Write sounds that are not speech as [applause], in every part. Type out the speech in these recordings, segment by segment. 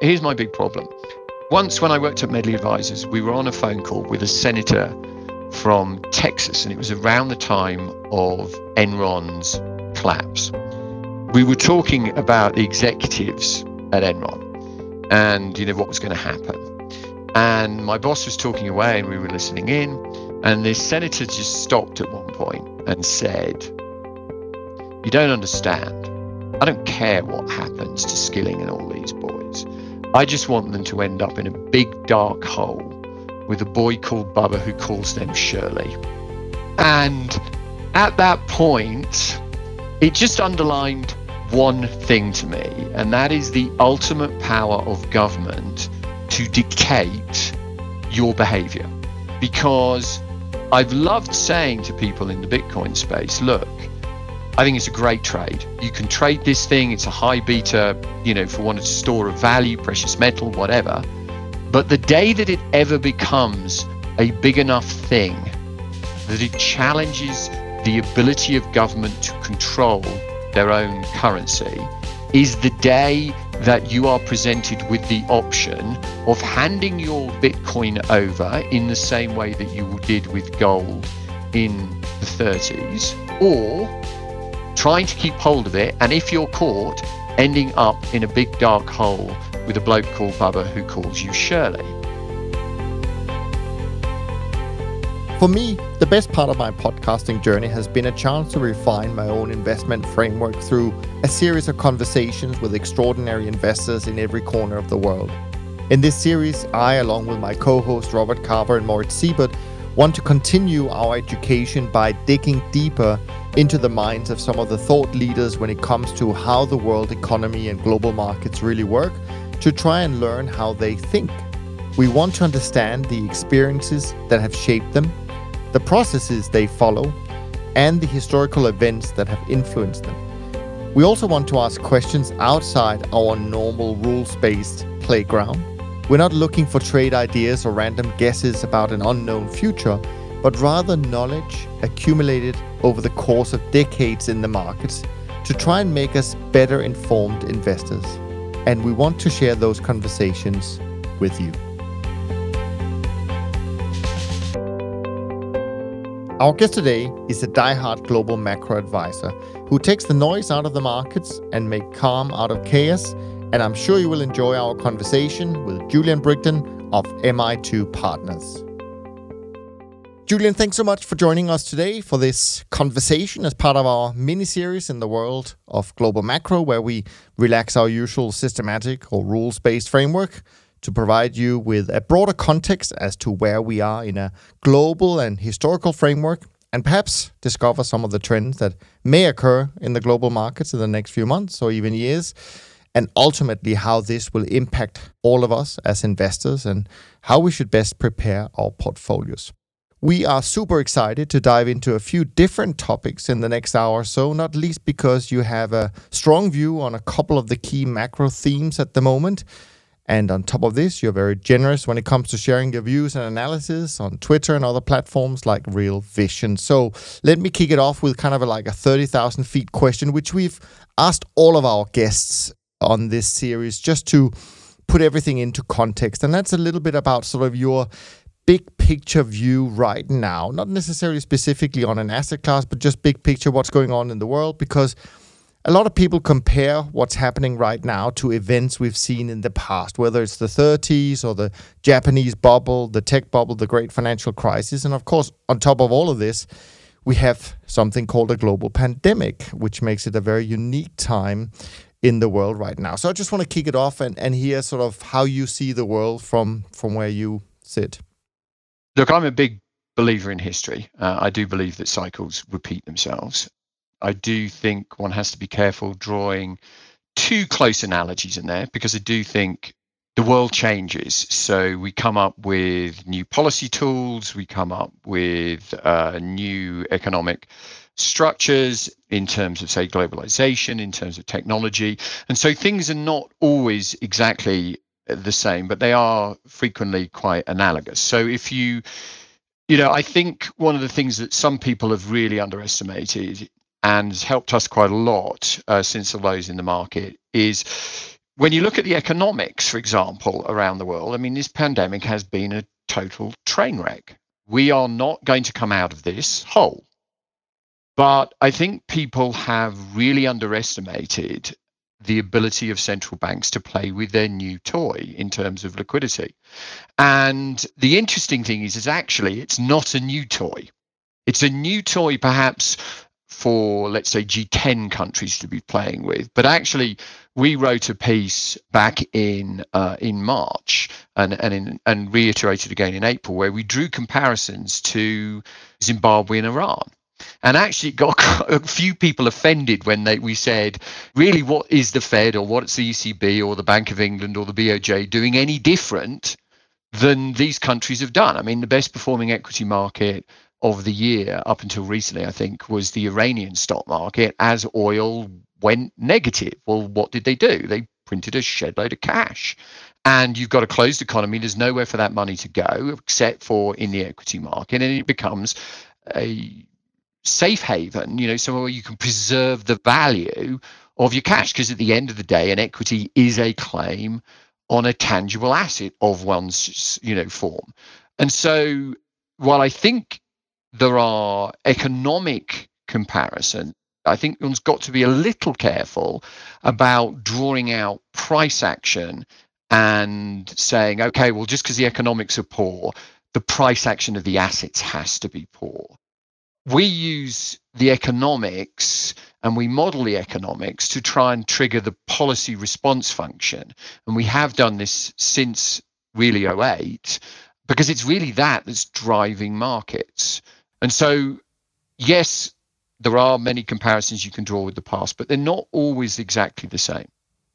here's my big problem. Once, when I worked at Medley Advisors, we were on a phone call with a senator from Texas, and it was around the time of Enron's collapse. We were talking about the executives at Enron and you know what was going to happen. And my boss was talking away, and we were listening in. And the senator just stopped at one point and said, "You don't understand. I don't care what happens to Skilling and all these boys. I just want them to end up in a big dark hole with a boy called Bubba who calls them Shirley." And at that point, it just underlined one thing to me, and that is the ultimate power of government to dictate your behavior. Because I've loved saying to people in the Bitcoin space, look, I think it's a great trade. You can trade this thing, it's a high beta, you know, for wanting to store a value, precious metal, whatever. But the day that it ever becomes a big enough thing that it challenges the ability of government to control their own currency is the day that you are presented with the option of handing your Bitcoin over in the same way that you did with gold in the 30s, or trying to keep hold of it, and if you're caught, ending up in a big dark hole with a bloke called Bubba who calls you Shirley. For me, the best part of my podcasting journey has been a chance to refine my own investment framework through a series of conversations with extraordinary investors in every corner of the world. In this series, I, along with my co host Robert Carver and Moritz Seibert, want to continue our education by digging deeper into the minds of some of the thought leaders when it comes to how the world economy and global markets really work to try and learn how they think. We want to understand the experiences that have shaped them the processes they follow, and the historical events that have influenced them. We also want to ask questions outside our normal rules based playground. We're not looking for trade ideas or random guesses about an unknown future, but rather knowledge accumulated over the course of decades in the markets to try and make us better informed investors. And we want to share those conversations with you. Our guest today is a die-hard global macro advisor who takes the noise out of the markets and make calm out of chaos. And I'm sure you will enjoy our conversation with Julian Brigden of MI2 Partners. Julian, thanks so much for joining us today for this conversation as part of our mini series in the world of global macro, where we relax our usual systematic or rules based framework to provide you with a broader context as to where we are in a global and historical framework, and perhaps discover some of the trends that may occur in the global markets in the next few months or even years, and ultimately how this will impact all of us as investors and how we should best prepare our portfolios. We are super excited to dive into a few different topics in the next hour or so, not least because you have a strong view on a couple of the key macro themes at the moment and on top of this, you're very generous when it comes to sharing your views and analysis on Twitter and other platforms like Real Vision. So let me kick it off with kind of a, like a 30,000 feet question, which we've asked all of our guests on this series just to put everything into context. And that's a little bit about sort of your big picture view right now, not necessarily specifically on an asset class, but just big picture what's going on in the world because a lot of people compare what's happening right now to events we've seen in the past, whether it's the 30s or the Japanese bubble, the tech bubble, the great financial crisis. And of course, on top of all of this, we have something called a global pandemic, which makes it a very unique time in the world right now. So I just want to kick it off and, and hear sort of how you see the world from, from where you sit. Look, I'm a big believer in history. Uh, I do believe that cycles repeat themselves. I do think one has to be careful drawing too close analogies in there because I do think the world changes. So we come up with new policy tools, we come up with uh, new economic structures in terms of, say, globalization, in terms of technology. And so things are not always exactly the same, but they are frequently quite analogous. So if you you know, I think one of the things that some people have really underestimated and has helped us quite a lot uh, since the lows in the market is when you look at the economics, for example, around the world, I mean, this pandemic has been a total train wreck. We are not going to come out of this whole. But I think people have really underestimated the ability of central banks to play with their new toy in terms of liquidity. And the interesting thing is, is actually it's not a new toy. It's a new toy, perhaps for let's say G10 countries to be playing with. But actually, we wrote a piece back in uh, in March and and in, and reiterated again in April where we drew comparisons to Zimbabwe and Iran. And actually got [laughs] a few people offended when they we said really what is the fed or what's the ecb or the bank of england or the boj doing any different than these countries have done? I mean the best performing equity market of the year up until recently i think was the iranian stock market as oil went negative. Well what did they do? They printed a shed load of cash. And you've got a closed economy. There's nowhere for that money to go except for in the equity market. And it becomes a safe haven, you know, somewhere where you can preserve the value of your cash. Because at the end of the day, an equity is a claim on a tangible asset of one's, you know, form. And so while I think there are economic comparison, I think one's got to be a little careful about drawing out price action and saying, okay, well, just because the economics are poor, the price action of the assets has to be poor we use the economics and we model the economics to try and trigger the policy response function. And we have done this since really 08 because it's really that that's driving markets. And so, yes, there are many comparisons you can draw with the past, but they're not always exactly the same.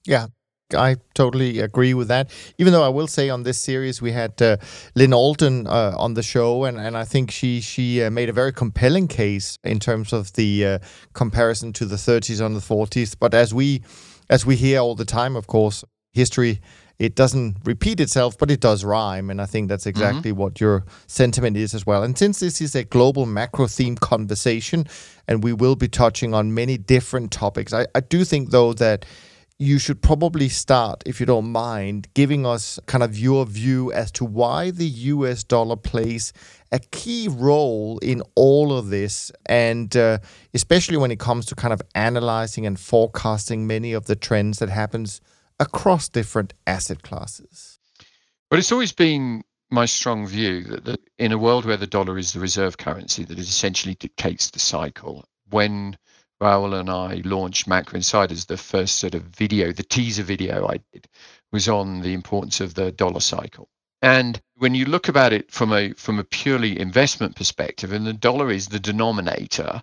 Yeah, I totally agree with that. Even though I will say on this series we had uh, Lyn Alden uh, on the show, and, and I think she she uh, made a very compelling case in terms of the uh, comparison to the 30s and the 40s. But as we as we hear all the time, of course, history it doesn't repeat itself, but it does rhyme, and I think that's mm-hmm. exactly mm-hmm. what your sentiment is as well. And since this is a global macro theme conversation, and we will be touching on many different topics, I, I do think though that you should probably start, if you don't mind, giving us kind of your view as to why the US dollar plays a key role in all of this, and uh, especially when it comes to kind of analyzing and forecasting many of the trends that happens across different asset classes. But it's always been my strong view that, in a world where the dollar is the reserve currency, that it essentially dictates the cycle. When Raoul and I launched Macro Insiders, the first sort of video, the teaser video I did was on the importance of the dollar cycle. And when you look about it from a from a purely investment perspective, and the dollar is the denominator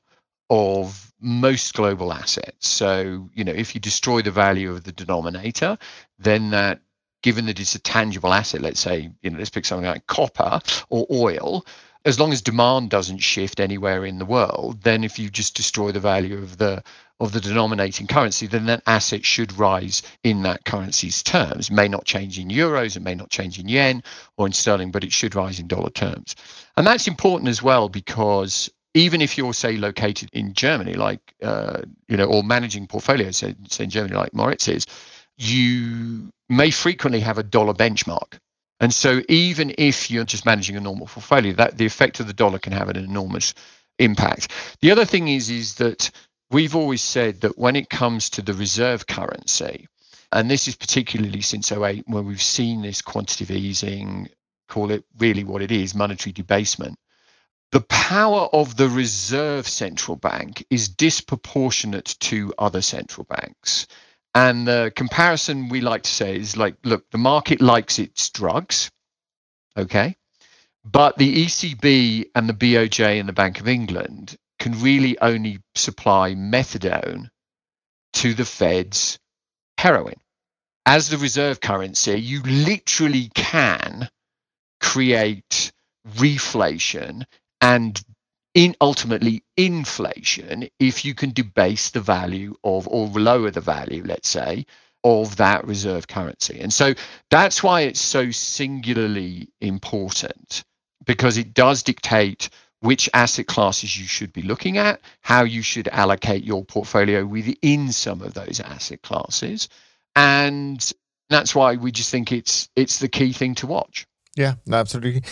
of most global assets. So, you know, if you destroy the value of the denominator, then that given that it's a tangible asset, let's say, you know, let's pick something like copper or oil, as long as demand doesn't shift anywhere in the world, then if you just destroy the value of the of the denominating currency, then that asset should rise in that currency's terms. It may not change in euros, it may not change in yen or in sterling, but it should rise in dollar terms. And that's important as well because even if you're say located in Germany, like uh, you know, or managing portfolios, say, say in Germany, like Moritz is, you may frequently have a dollar benchmark. And so even if you're just managing a normal portfolio, that the effect of the dollar can have an enormous impact. The other thing is is that we've always said that when it comes to the reserve currency, and this is particularly since 08 where we've seen this quantitative easing, call it really what it is, monetary debasement. The power of the reserve central bank is disproportionate to other central banks. And the comparison we like to say is like, look, the market likes its drugs, okay, but the ECB and the BOJ and the Bank of England can really only supply methadone to the Fed's heroin. As the reserve currency, you literally can create reflation and in ultimately inflation if you can debase the value of or lower the value let's say of that reserve currency and so that's why it's so singularly important because it does dictate which asset classes you should be looking at how you should allocate your portfolio within some of those asset classes and that's why we just think it's it's the key thing to watch. Yeah, absolutely.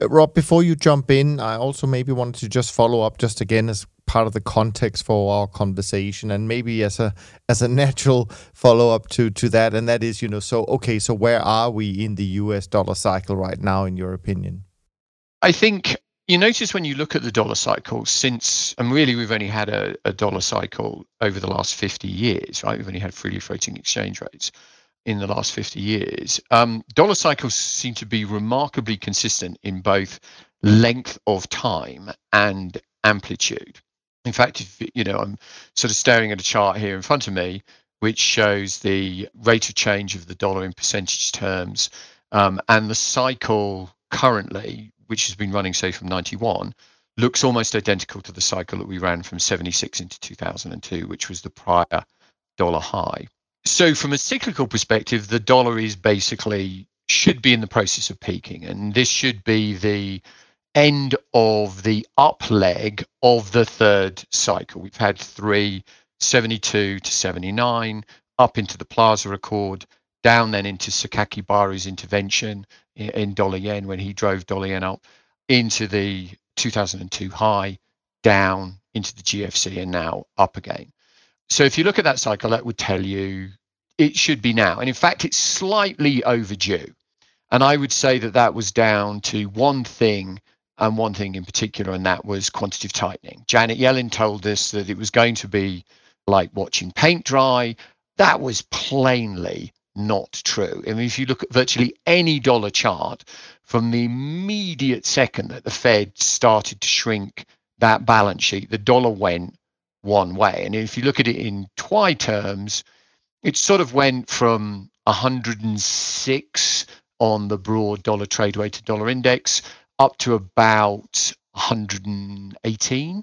Uh, Rob, before you jump in, I also maybe wanted to just follow up just again as part of the context for our conversation and maybe as a as a natural follow up to to that and that is you know so okay so where are we in the US dollar cycle right now in your opinion? I think you notice when you look at the dollar cycle since and really we've only had a, a dollar cycle over the last 50 years right? We've only had freely floating exchange rates in the last 50 years um, dollar cycles seem to be remarkably consistent in both length of time and amplitude in fact, if, you know, I'm sort of staring at a chart here in front of me, which shows the rate of change of the dollar in percentage terms, um, and the cycle currently, which has been running, say, from 91, looks almost identical to the cycle that we ran from 76 into 2002, which was the prior dollar high. So, from a cyclical perspective, the dollar is basically should be in the process of peaking, and this should be the end of the up leg of the third cycle. We've had three 72 to 79, up into the Plaza Accord, down then into Sakakibara's intervention in, in dollar yen when he drove dollar yen up into the 2002 high, down into the GFC, and now up again. So if you look at that cycle, that would tell you it should be now. And in fact, it's slightly overdue. And I would say that that was down to one thing and one thing in particular, and that was quantitative tightening. Janet Yellen told us that it was going to be like watching paint dry. That was plainly not true. I mean, if you look at virtually any dollar chart from the immediate second that the Fed started to shrink that balance sheet, the dollar went one way. And if you look at it in TWI terms, it sort of went from 106 on the broad dollar trade weighted dollar index up to about 118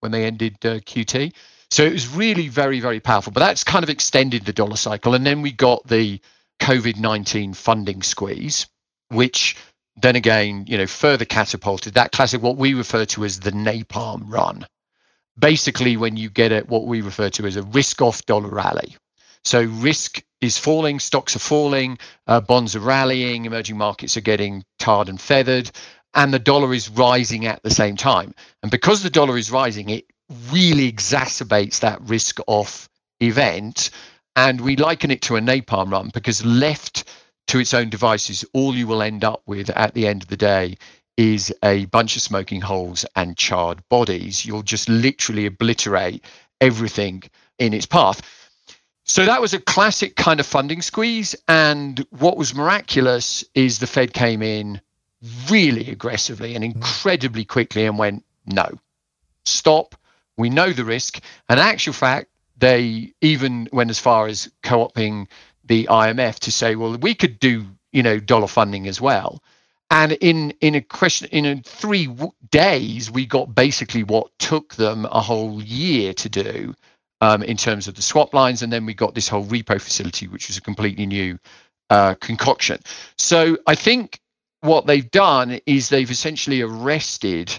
when they ended uh, QT. So it was really very, very powerful. But that's kind of extended the dollar cycle. And then we got the COVID 19 funding squeeze, which then again, you know, further catapulted that classic, what we refer to as the napalm run. Basically, when you get it, what we refer to as a risk off dollar rally. So risk is falling, stocks are falling, uh, bonds are rallying, emerging markets are getting tarred and feathered and the dollar is rising at the same time. And because the dollar is rising, it really exacerbates that risk off event. And we liken it to a napalm run because left to its own devices, all you will end up with at the end of the day is a bunch of smoking holes and charred bodies. You'll just literally obliterate everything in its path. So that was a classic kind of funding squeeze. And what was miraculous is the Fed came in really aggressively and mm-hmm. incredibly quickly and went, no, stop. We know the risk. And actual fact, they even went as far as co-opting the IMF to say, well, we could do, you know, dollar funding as well. And in in a question in a three w- days, we got basically what took them a whole year to do um, in terms of the swap lines, and then we got this whole repo facility, which was a completely new uh, concoction. So I think what they've done is they've essentially arrested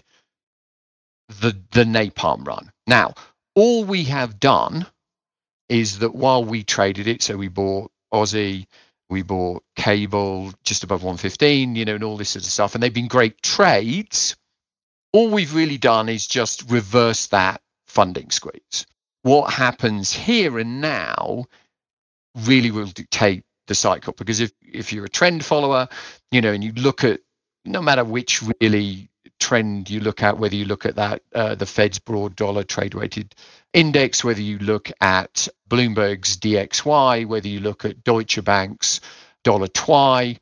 the the napalm run. Now, all we have done is that while we traded it, so we bought Aussie, we bought cable just above 115, you know, and all this sort of stuff, and they've been great trades. All we've really done is just reverse that funding squeeze. What happens here and now really will dictate the cycle because if if you're a trend follower you know and you look at no matter which really trend you look at whether you look at that uh, the fed's broad dollar trade weighted index whether you look at bloomberg's dxy whether you look at deutsche bank's dollar twi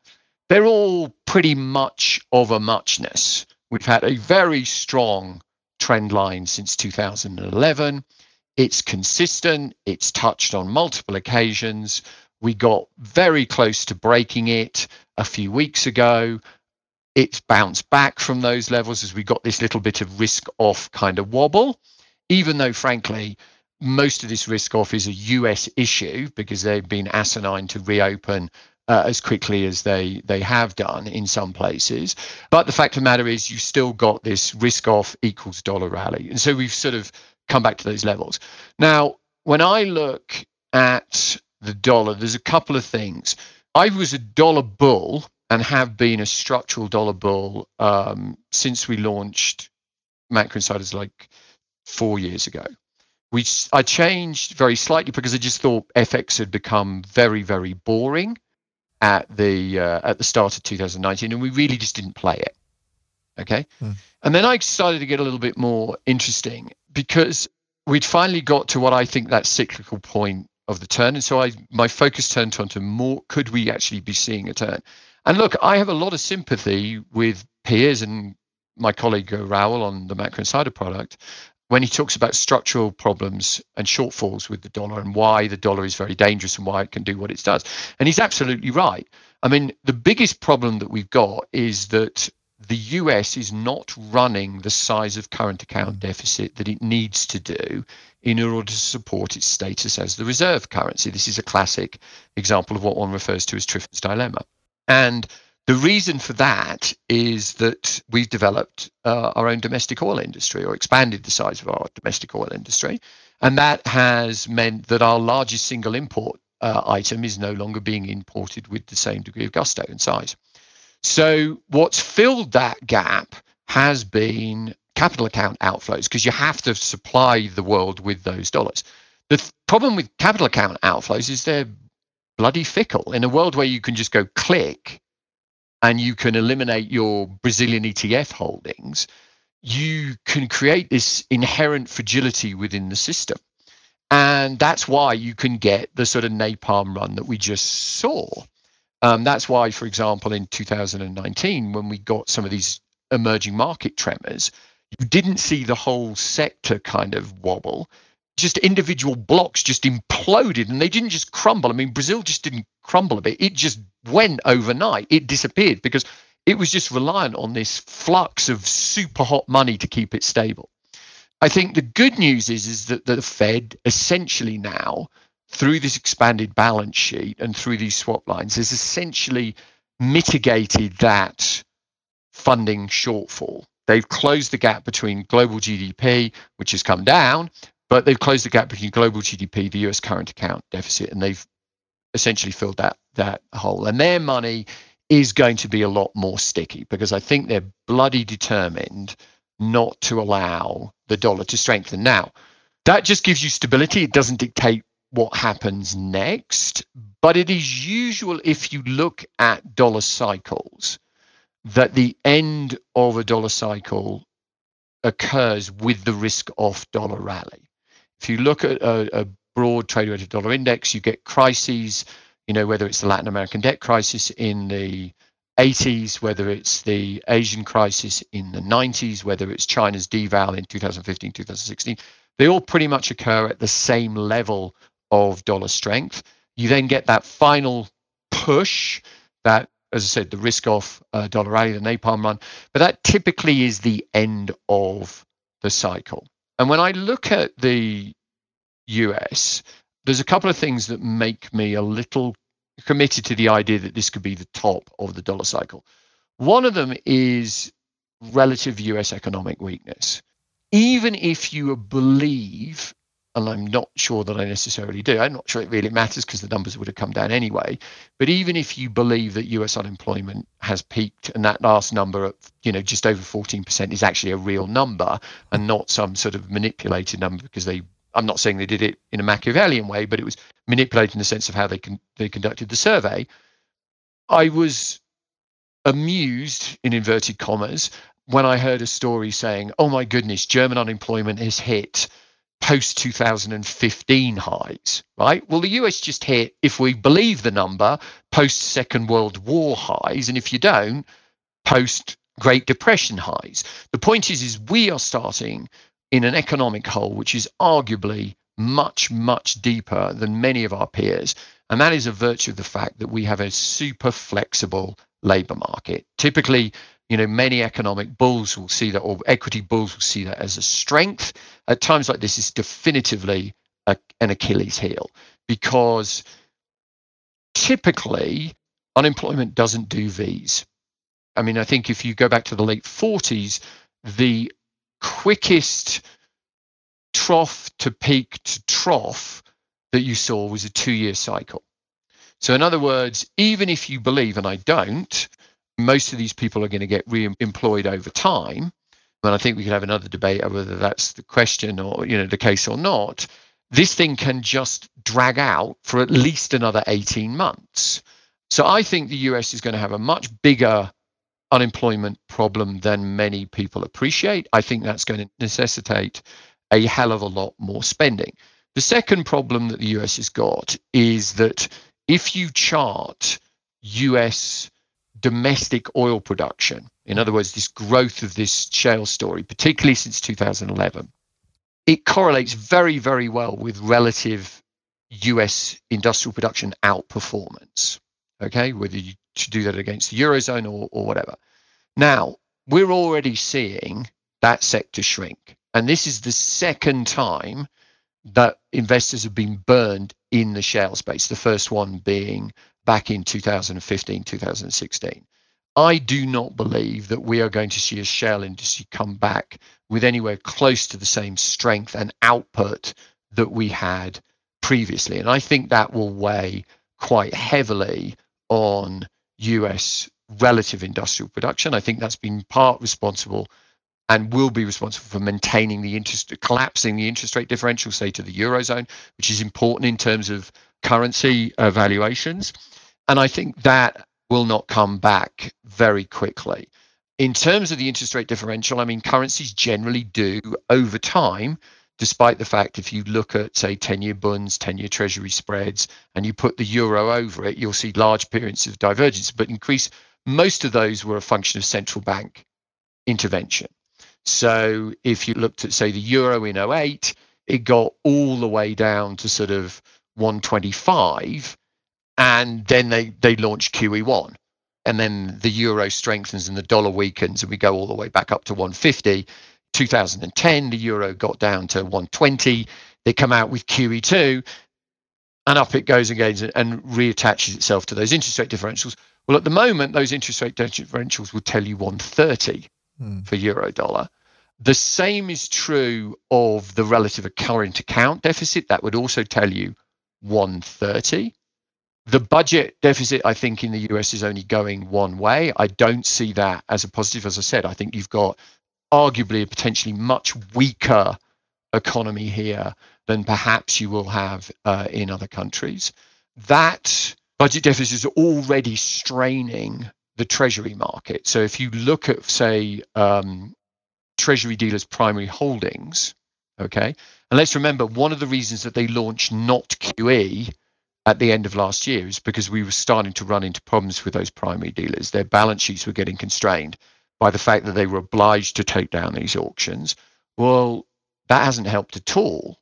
they're all pretty much of a muchness. We've had a very strong trend line since 2011 it's consistent. It's touched on multiple occasions. We got very close to breaking it a few weeks ago. It's bounced back from those levels as we got this little bit of risk off kind of wobble, even though, frankly, most of this risk off is a US issue because they've been asinine to reopen uh, as quickly as they they have done in some places. But the fact of the matter is, you still got this risk off equals dollar rally, and so we've sort of come back to those levels. Now, when I look at the dollar, there's a couple of things. I was a dollar bull and have been a structural dollar bull um, since we launched Macro Insiders like four years ago. We I changed very slightly because I just thought FX had become very very boring at the uh, at the start of 2019, and we really just didn't play it. Okay, mm. and then I started to get a little bit more interesting because we'd finally got to what I think that cyclical point of the turn, and so I my focus turned onto more. Could we actually be seeing a turn? And look, I have a lot of sympathy with peers and my colleague uh, Raoul on the Macro Insider product when he talks about structural problems and shortfalls with the dollar and why the dollar is very dangerous and why it can do what it does. And he's absolutely right. I mean, the biggest problem that we've got is that the US is not running the size of current account mm. deficit that it needs to do in order to support its status as the reserve currency. This is a classic example of what one refers to as Triffin's dilemma. And the reason for that is that we've developed uh, our own domestic oil industry or expanded the size of our domestic oil industry. And that has meant that our largest single import uh, item is no longer being imported with the same degree of gusto and size. So, what's filled that gap has been capital account outflows because you have to supply the world with those dollars. The th- problem with capital account outflows is they're bloody fickle. In a world where you can just go click and you can eliminate your Brazilian ETF holdings, you can create this inherent fragility within the system. And that's why you can get the sort of napalm run that we just saw. Um, that's why, for example, in 2019, when we got some of these emerging market tremors, you didn't see the whole sector kind of wobble just individual blocks just imploded and they didn't just crumble. I mean, Brazil just didn't crumble a bit. It just went overnight. It disappeared because it was just reliant on this flux of super hot money to keep it stable. I think the good news is, is that the Fed essentially now, through this expanded balance sheet and through these swap lines, has essentially mitigated that funding shortfall. They've closed the gap between global GDP, which has come down, but they've closed the gap between global GDP, the US current account deficit, and they've essentially filled that that hole. And their money is going to be a lot more sticky because I think they're bloody determined not to allow the dollar to strengthen. Now, that just gives you stability. It doesn't dictate what happens next, but it is usual if you look at dollar cycles that the end of a dollar cycle occurs with the risk off dollar rally if you look at a, a broad trade weighted dollar index, you get crises, you know, whether it's the Latin American debt crisis in the 80s, whether it's the Asian crisis in the 90s, whether it's China's deval in 2015, 2016, they all pretty much occur at the same level of dollar strength. You then get that final push that, as I said, the risk off uh, dollar rally, the napalm run, but that typically is the end of the cycle. And when I look at the US, there's a couple of things that make me a little committed to the idea that this could be the top of the dollar cycle. One of them is relative US economic weakness. Even if you believe, and I'm not sure that I necessarily do, I'm not sure it really matters because the numbers would have come down anyway. But even if you believe that US unemployment has peaked and that last number of, you know, just over 14% is actually a real number and not some sort of manipulated number because they I'm not saying they did it in a Machiavellian way, but it was manipulated in the sense of how they con- they conducted the survey. I was amused in inverted commas when I heard a story saying, "Oh my goodness, German unemployment has hit post 2015 highs." Right? Well, the US just hit, if we believe the number, post Second World War highs, and if you don't, post Great Depression highs. The point is, is we are starting in an economic hole which is arguably much, much deeper than many of our peers. And that is a virtue of the fact that we have a super flexible labor market. Typically, you know, many economic bulls will see that, or equity bulls will see that as a strength. At times like this, is definitively a, an Achilles heel because typically unemployment doesn't do V's. I mean, I think if you go back to the late 40s, the quickest trough to peak to trough that you saw was a two year cycle. So, in other words, even if you believe, and I don't, most of these people are going to get re employed over time. And I think we could have another debate over whether that's the question or you know the case or not. This thing can just drag out for at least another 18 months. So I think the US is going to have a much bigger unemployment problem than many people appreciate. I think that's going to necessitate a hell of a lot more spending. The second problem that the US has got is that if you chart US domestic oil production, in other words, this growth of this shale story, particularly since 2011, it correlates very, very well with relative US industrial production outperformance. Okay, whether you should do that against the Eurozone or, or whatever. Now, we're already seeing that sector shrink. And this is the second time that investors have been burned in the shale space, the first one being back in 2015, 2016. I do not believe that we are going to see a shale industry come back with anywhere close to the same strength and output that we had previously. And I think that will weigh quite heavily on US relative industrial production. I think that's been part responsible and will be responsible for maintaining the interest, collapsing the interest rate differential, say to the eurozone, which is important in terms of currency uh, valuations. And I think that will not come back very quickly. In terms of the interest rate differential, I mean, currencies generally do over time, despite the fact if you look at, say, 10 year bonds, 10 year treasury spreads, and you put the euro over it, you'll see large periods of divergence, but increase. Most of those were a function of central bank intervention. So if you looked at, say, the euro in 08, it got all the way down to sort of 125, and then they, they launched QE1. And then the euro strengthens and the dollar weakens, and we go all the way back up to 150. 2010, the euro got down to 120. They come out with QE2, and up it goes again and reattaches itself to those interest rate differentials. Well, at the moment, those interest rate differentials would tell you 130 mm. for euro dollar. The same is true of the relative current account deficit. That would also tell you 130. The budget deficit, I think, in the US is only going one way. I don't see that as a positive. As I said, I think you've got arguably a potentially much weaker economy here than perhaps you will have uh, in other countries. That budget deficit is already straining the treasury market. So if you look at, say, um, treasury dealers' primary holdings, okay, and let's remember one of the reasons that they launched not QE at the end of last year is because we were starting to run into problems with those primary dealers. Their balance sheets were getting constrained by the fact that they were obliged to take down these auctions. Well, that hasn't helped at all.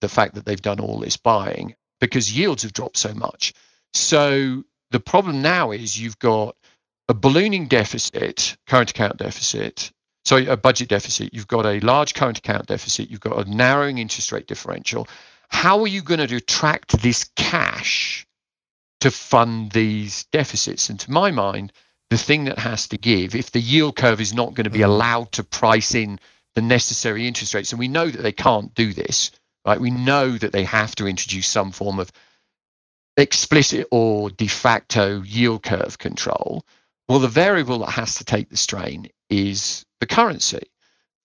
The fact that they've done all this buying because yields have dropped so much. So the problem now is you've got a ballooning deficit, current account deficit, sorry, a budget deficit. You've got a large current account deficit. You've got a narrowing interest rate differential. How are you going to attract this cash to fund these deficits? And to my mind, the thing that has to give, if the yield curve is not going to be mm-hmm. allowed to price in the necessary interest rates, and we know that they can't do this, right? We know that they have to introduce some form of explicit or de facto yield curve control well, the variable that has to take the strain is the currency.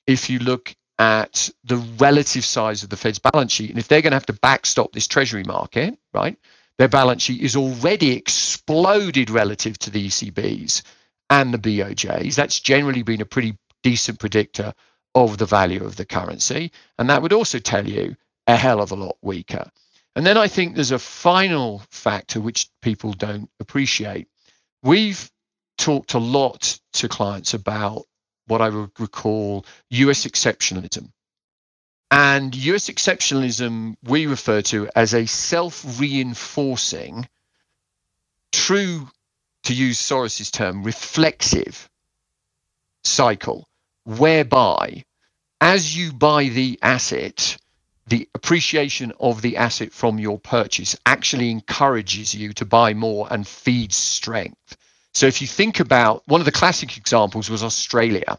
If you look at the relative size of the Fed's balance sheet, and if they're going to have to backstop this treasury market, right, their balance sheet is already exploded relative to the ECB's and the BOJ's. That's generally been a pretty decent predictor of the value of the currency. And that would also tell you a hell of a lot weaker. And then I think there's a final factor which people don't appreciate. We've talked a lot to clients about what I would recall US exceptionalism. And US exceptionalism we refer to as a self reinforcing, true, to use Soros's term, reflexive cycle, whereby as you buy the asset, the appreciation of the asset from your purchase actually encourages you to buy more and feeds strength. So if you think about one of the classic examples was Australia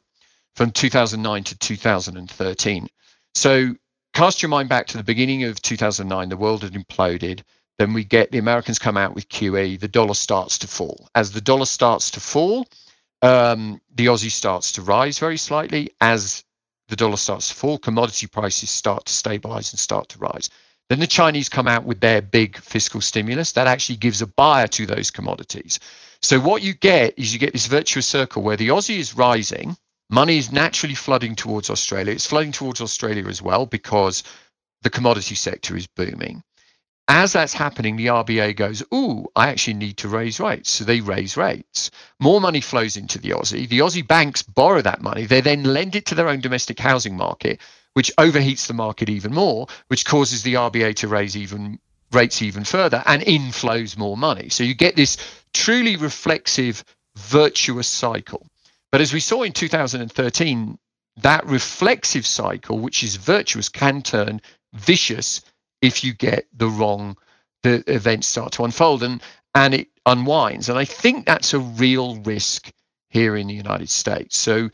from 2009 to 2013. So cast your mind back to the beginning of 2009, the world had imploded. Then we get the Americans come out with QE, the dollar starts to fall. As the dollar starts to fall, um, the Aussie starts to rise very slightly. As the dollar starts to fall, commodity prices start to stabilize and start to rise. Then the Chinese come out with their big fiscal stimulus that actually gives a buyer to those commodities. So what you get is you get this virtuous circle where the Aussie is rising, money is naturally flooding towards Australia. It's flooding towards Australia as well because the commodity sector is booming. As that's happening, the RBA goes, Ooh, I actually need to raise rates. So they raise rates. More money flows into the Aussie. The Aussie banks borrow that money. They then lend it to their own domestic housing market, which overheats the market even more, which causes the RBA to raise even rates even further and inflows more money. So you get this truly reflexive, virtuous cycle. But as we saw in 2013, that reflexive cycle, which is virtuous, can turn vicious if you get the wrong the events start to unfold and and it unwinds. And i think that's a real risk here in the united states. So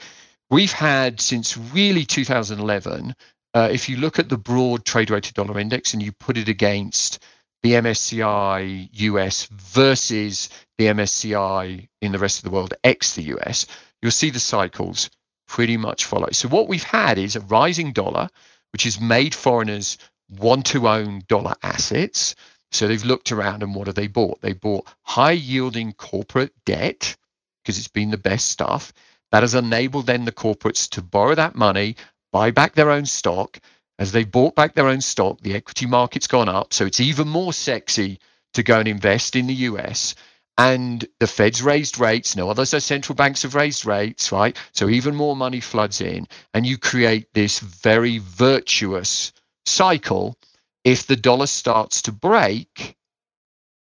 we've had since really 2011 uh, if you look at the broad trade weighted dollar index and you put it against the MSCI US versus the MSCI in the rest of the world, ex the US, you'll see the cycles pretty much follow. So, what we've had is a rising dollar, which has made foreigners want to own dollar assets. So they've looked around and what have they bought? They bought high yielding corporate debt because it's been the best stuff. That has enabled then the corporates to borrow that money, buy back their own stock. As they bought back their own stock, the equity market's gone up. So it's even more sexy to go and invest in the US. And the Fed's raised rates. No other central banks have raised rates, right? So even more money floods in, and you create this very virtuous cycle if the dollar starts to break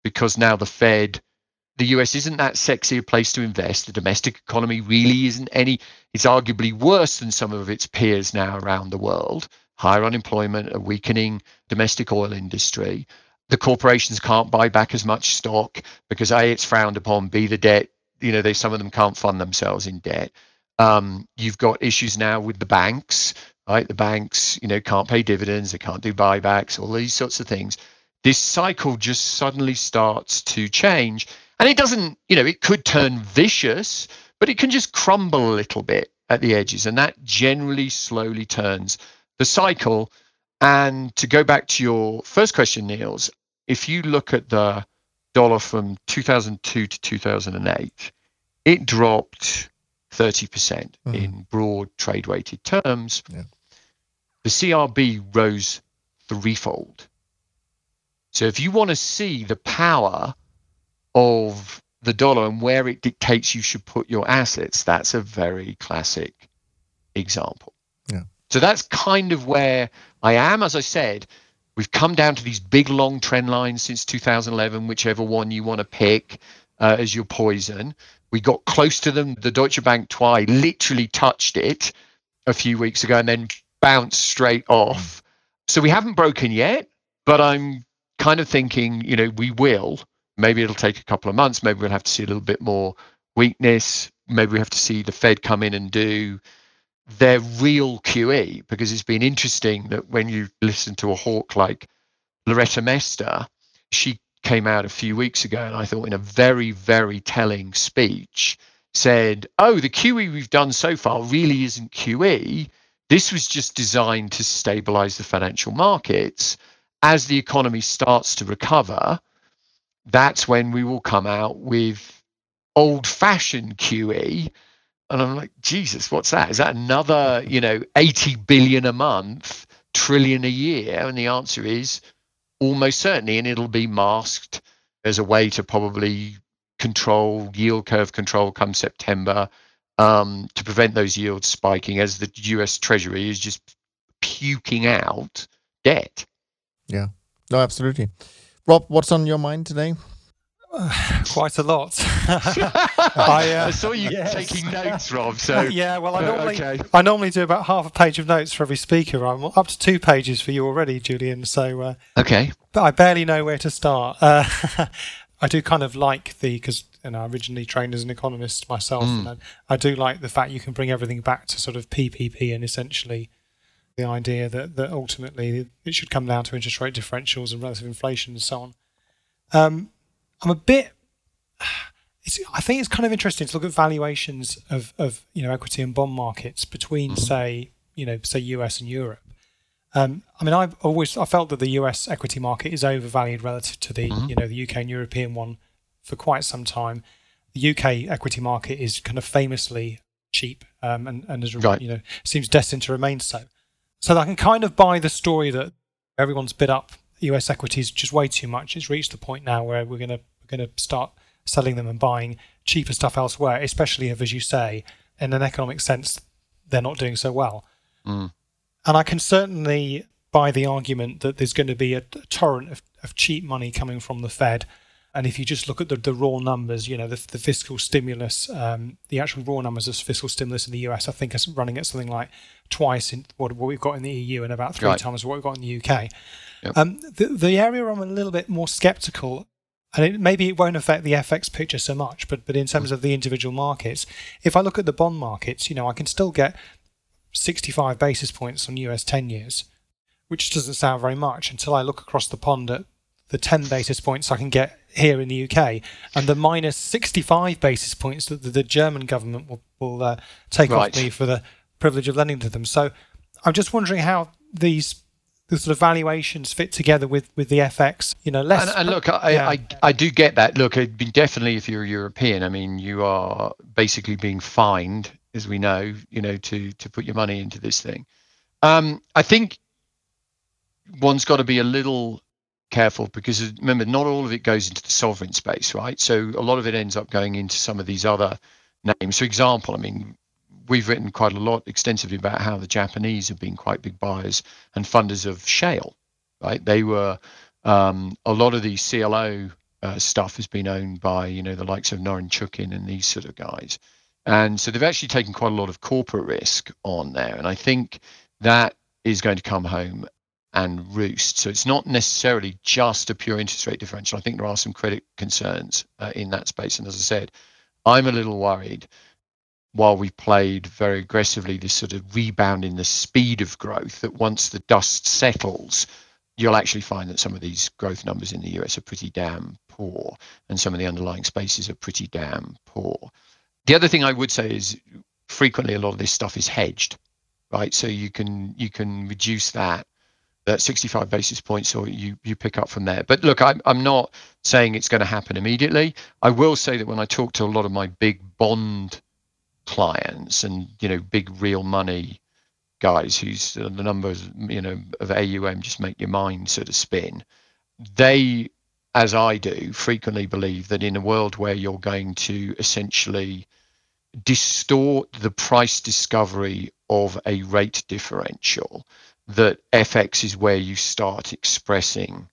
because now the Fed, the US isn't that sexy a place to invest. The domestic economy really isn't any, it's arguably worse than some of its peers now around the world. Higher unemployment, a weakening domestic oil industry. The corporations can't buy back as much stock because A, it's frowned upon, B, the debt, you know, they some of them can't fund themselves in debt. Um, you've got issues now with the banks right? The banks, you know, can't pay dividends, they can't do buybacks, all these sorts of things. This cycle just suddenly starts to change. And it doesn't, you know, it could turn vicious, but it can just crumble a little bit at the edges. And that generally slowly turns the cycle. And to go back to your first question, Niels, if you look at the dollar from 2002 to 2008, it dropped 30% mm in broad trade weighted terms. Yeah. The CRB rose threefold. So if you want to see the power of the dollar and where it dictates you should put your assets, that's a very classic example. Yeah. So that's kind of where I am. As I said, we've come down to these big long trend lines since 2011, whichever one you want to pick uh, as your poison. We got close to them. The Deutsche Bank TWI literally touched it a few weeks ago and then bounced straight off. So we haven't broken yet, but I'm kind of thinking, you know, we will. Maybe it'll take a couple of months. Maybe we'll have to see a little bit more weakness. Maybe we have to see the Fed come in and do their real QE because it's been interesting that when you listen to a hawk like Loretta Mester, she came out a few weeks ago, and I thought in a very, very telling speech, said, Oh, the QE we've done so far really isn't QE. This was just designed to stabilize the financial markets. As the economy starts to recover, that's when we will come out with old fashioned QE. And I'm like, Jesus, what's that? Is that another, you know, 80 billion a month, trillion a year? And the answer is almost certainly, and it'll be masked as a way to probably control yield curve control come September um, to prevent those yields spiking as the US Treasury is just puking out debt. Yeah, no, absolutely. Rob, what's on your mind today? [sighs] quite a lot. [laughs] I, uh, I, saw you yes. taking notes, Rob. So [laughs] yeah, well, I normally okay. I normally do about half a page of notes for every speaker. I'm up to two pages for you already, Julian. So uh, okay, but I barely know where to start. Uh, [laughs] I do kind of like the because you know, I originally trained as an economist myself, mm. and I do like the fact you can bring everything back to sort of PPP and essentially the idea that, that ultimately it should come down to interest rate differentials and relative inflation and so on. Um, I'm a bit. I think it's kind of interesting to look at valuations of, of you know equity and bond markets between, mm-hmm. say, you know, say US and Europe. Um, I mean, I've always I felt that the US equity market is overvalued relative to the mm-hmm. you know the UK and European one for quite some time. The UK equity market is kind of famously cheap um, and and is, right. you know seems destined to remain so. So I can kind of buy the story that everyone's bid up US equities just way too much. It's reached the point now where we're gonna we're gonna start selling them and buying cheaper stuff elsewhere, especially if, as you say, in an economic sense, they're not doing so well. Mm. And I can certainly buy the argument that there's going to be a, a torrent of, of, cheap money coming from the Fed. And if you just look at the, the raw numbers, you know, the, the fiscal stimulus, um, the actual raw numbers of fiscal stimulus in the US, I think is running at something like twice in what, what we've got in the EU and about three right. times what we've got in the UK. Yep. Um, the, the area I'm a little bit more skeptical and it, maybe it won't affect the FX picture so much, but but in terms of the individual markets, if I look at the bond markets, you know, I can still get 65 basis points on US 10 years, which doesn't sound very much until I look across the pond at the 10 basis points I can get here in the UK and the minus 65 basis points that the, the German government will, will uh, take right. off me for the privilege of lending to them. So I'm just wondering how these the sort of valuations fit together with with the FX. You know, less. And, and look, I, yeah. I, I do get that. Look, it'd be definitely if you're European. I mean, you are basically being fined as we know, you know, to to put your money into this thing. Um, I think one's got to be a little careful because remember, not all of it goes into the sovereign space, right? So a lot of it ends up going into some of these other names. For example, I mean, we've written quite a lot extensively about how the Japanese have been quite big buyers and funders of shale, right? They were um, a lot of the CLO uh, stuff has been owned by you know the likes of Norinchukin and these sort of guys. And so they've actually taken quite a lot of corporate risk on there. And I think that is going to come home and roost. So it's not necessarily just a pure interest rate differential. I think there are some credit concerns uh, in that space. And as I said, I'm a little worried while we played very aggressively this sort of rebound in the speed of growth that once the dust settles, you'll actually find that some of these growth numbers in the US are pretty damn poor and some of the underlying spaces are pretty damn poor. The other thing I would say is frequently a lot of this stuff is hedged, right? So you can you can reduce that that 65 basis points or you you pick up from there. But look, I'm I'm not saying it's going to happen immediately. I will say that when I talk to a lot of my big bond clients and you know big real money guys whose uh, the numbers you know of AUM just make your mind sort of spin, they as I do, frequently believe that in a world where you're going to essentially distort the price discovery of a rate differential, that FX is where you start expressing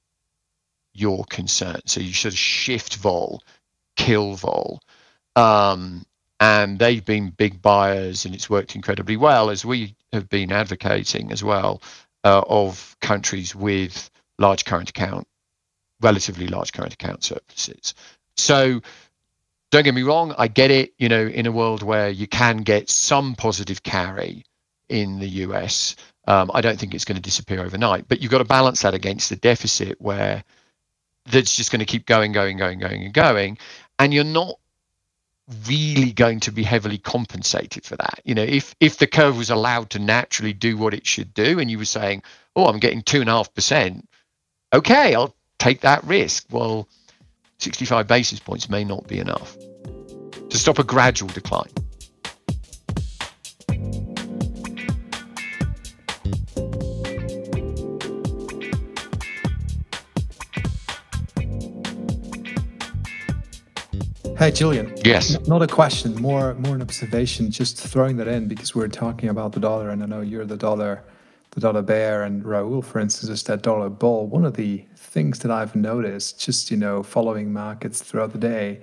your concern. So you sort of shift vol, kill vol. Um, and they've been big buyers and it's worked incredibly well, as we have been advocating as well, uh, of countries with large current account relatively large current account surpluses. So don't get me wrong, I get it, you know, in a world where you can get some positive carry in the US, um, I don't think it's going to disappear overnight. But you've got to balance that against the deficit where that's just going to keep going, going, going, going, and going. And you're not really going to be heavily compensated for that. You know, if if the curve was allowed to naturally do what it should do, and you were saying, "Oh, I'm getting two and a half percent," okay, I'll take that risk. Well, 65 basis points may not be enough to stop a gradual decline. Hey, Julian. Yes. not a question, more more an observation. Just throwing that in because we're talking about the dollar, and I know you're the dollar, the dollar bear, and Raoul, for instance, is that dollar bull. One of the things that I've noticed, just you know, following markets throughout the day,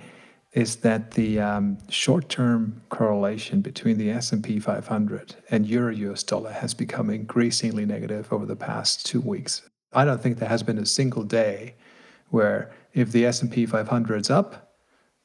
is that the um, short-term correlation between the S&P 500 and Euro US dollar has become increasingly negative over the past two weeks. I don't think there has been a single day where if the S&P 500 is up,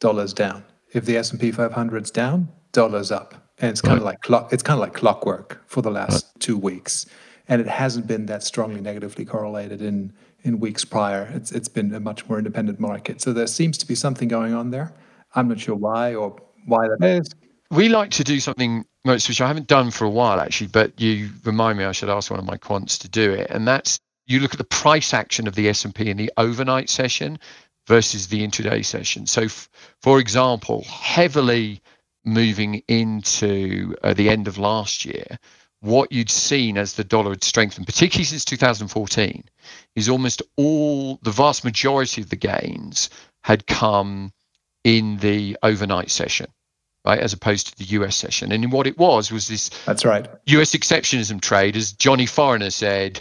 dollar's down. If the S&P 500 is down, dollar's up. And it's kind right. of like clock. It's kind of like clockwork for the last right. two weeks. and it hasn't been that strongly negatively correlated in in weeks prior. It's it's been a much more independent market. So there seems to be something going on there. I'm not sure why or why that is. We like to do something which I haven't done for a while actually, but you remind me I should ask one of my quants to do it, and that's you look at the price action of the S&P in the overnight session versus the intraday session. So, f- for example, heavily moving into uh, the end of last year, what you'd seen as the dollar had strengthened, particularly since 2014, is almost all the vast majority of the gains had come in the overnight session, right, as opposed to the US session. And what it was was this That's right. US exceptionism trade, as Johnny Foreigner said,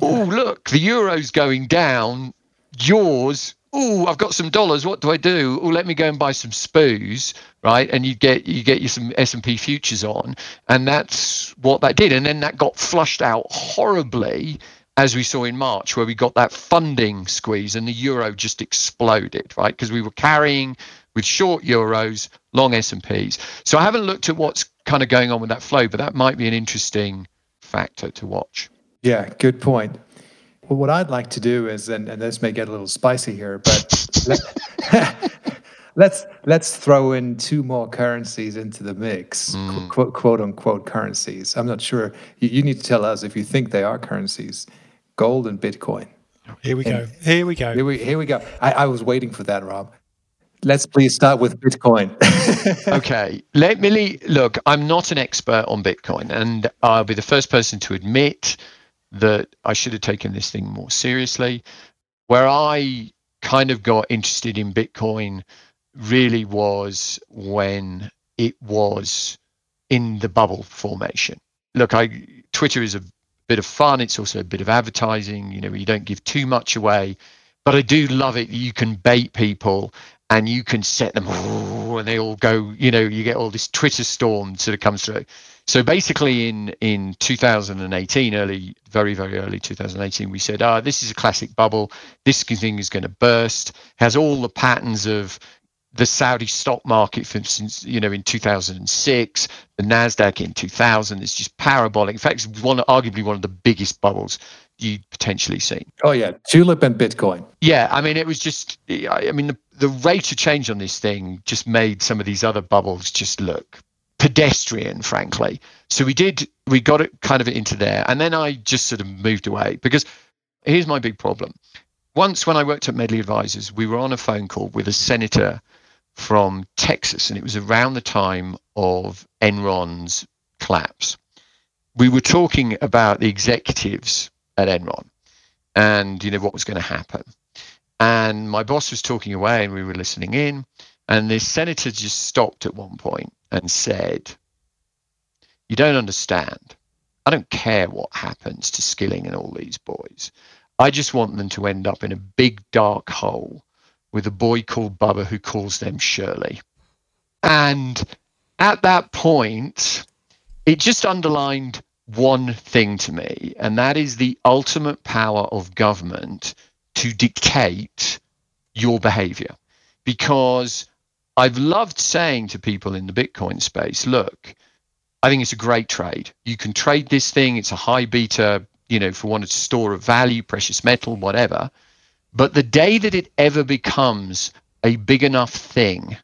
oh, look, the euro's going down, yours oh, I've got some dollars. What do I do? Oh, let me go and buy some SPOOs, right? And you get you get you some S and P futures on, and that's what that did. And then that got flushed out horribly, as we saw in March, where we got that funding squeeze, and the euro just exploded, right? Because we were carrying with short euros, long S and Ps. So I haven't looked at what's kind of going on with that flow, but that might be an interesting factor to watch. Yeah, good point. Well, what I'd like to do is, and, and this may get a little spicy here, but let, [laughs] let's let's throw in two more currencies into the mix, mm. quote, quote unquote currencies. I'm not sure. You, you, need to tell us if you think they are currencies, gold and Bitcoin. Here we and go. Here we go. Here we here we go. I, I was waiting for that, Rob. Let's please start with Bitcoin. [laughs] okay. Let me look. I'm not an expert on Bitcoin, and I'll be the first person to admit that I should have taken this thing more seriously. Where I kind of got interested in Bitcoin really was when it was in the bubble formation. Look, I Twitter is a bit of fun. It's also a bit of advertising. You know, you don't give too much away, but I do love it. You can bait people and you can set them, [laughs] and they all go. You know, you get all this Twitter storm sort of comes through. So basically, in in 2018, early, very very early 2018, we said, ah, this is a classic bubble. This thing is going to burst. Has all the patterns of the Saudi stock market, for instance, you know, in 2006, the Nasdaq in 2000. It's just parabolic. In fact, it's one arguably one of the biggest bubbles you'd potentially seen. Oh yeah, tulip and Bitcoin. Yeah, I mean, it was just. I mean, the the rate of change on this thing just made some of these other bubbles just look pedestrian, frankly. So we did, we got it kind of into there. And then I just sort of moved away because here's my big problem. Once, when I worked at Medley Advisors, we were on a phone call with a senator from Texas, and it was around the time of Enron's collapse. We were talking about the executives at Enron and you know what was going to happen. And my boss was talking away, and we were listening in. And the senator just stopped at one point and said, You don't understand. I don't care what happens to Skilling and all these boys. I just want them to end up in a big dark hole with a boy called Bubba who calls them Shirley. And at that point, it just underlined one thing to me, and that is the ultimate power of government to dictate your behavior. Because I've loved saying to people in the Bitcoin space, look, I think it's a great trade. You can trade this thing, it's a high beta, you know, for one to store of value, precious metal, whatever. But the day that it ever becomes a big enough thing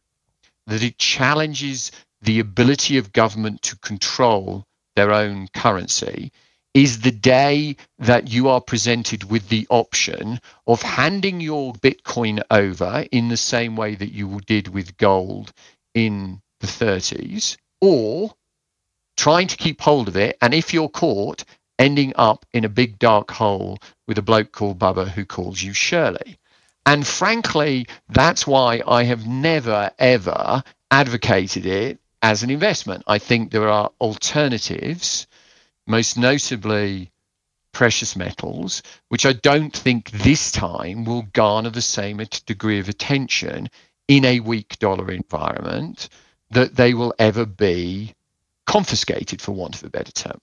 that it challenges the ability of government to control their own currency, is the day that you are presented with the option of handing your Bitcoin over in the same way that you did with gold in the 30s, or trying to keep hold of it. And if you're caught, ending up in a big dark hole with a bloke called Bubba who calls you Shirley. And frankly, that's why I have never, ever advocated it as an investment. I think there are alternatives most notably precious metals, which I don't think this time will garner the same degree of attention in a weak dollar environment that they will ever be confiscated, for want of a better term.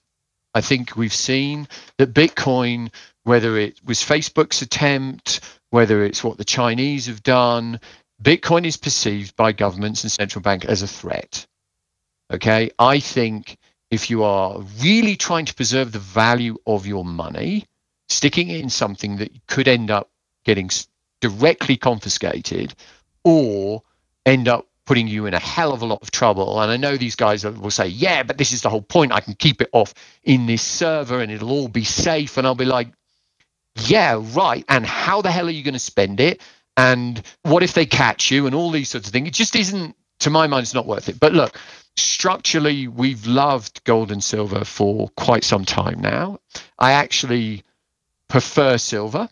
I think we've seen that Bitcoin, whether it was Facebook's attempt, whether it's what the Chinese have done, Bitcoin is perceived by governments and central bank as a threat. Okay, I think if you are really trying to preserve the value of your money, sticking it in something that could end up getting directly confiscated or end up putting you in a hell of a lot of trouble. And I know these guys will say, yeah, but this is the whole point. I can keep it off in this server and it'll all be safe. And I'll be like, yeah, right. And how the hell are you going to spend it? And what if they catch you and all these sorts of things? It just isn't, to my mind, it's not worth it. But look, structurally, we've loved gold and silver for quite some time now. I actually prefer silver.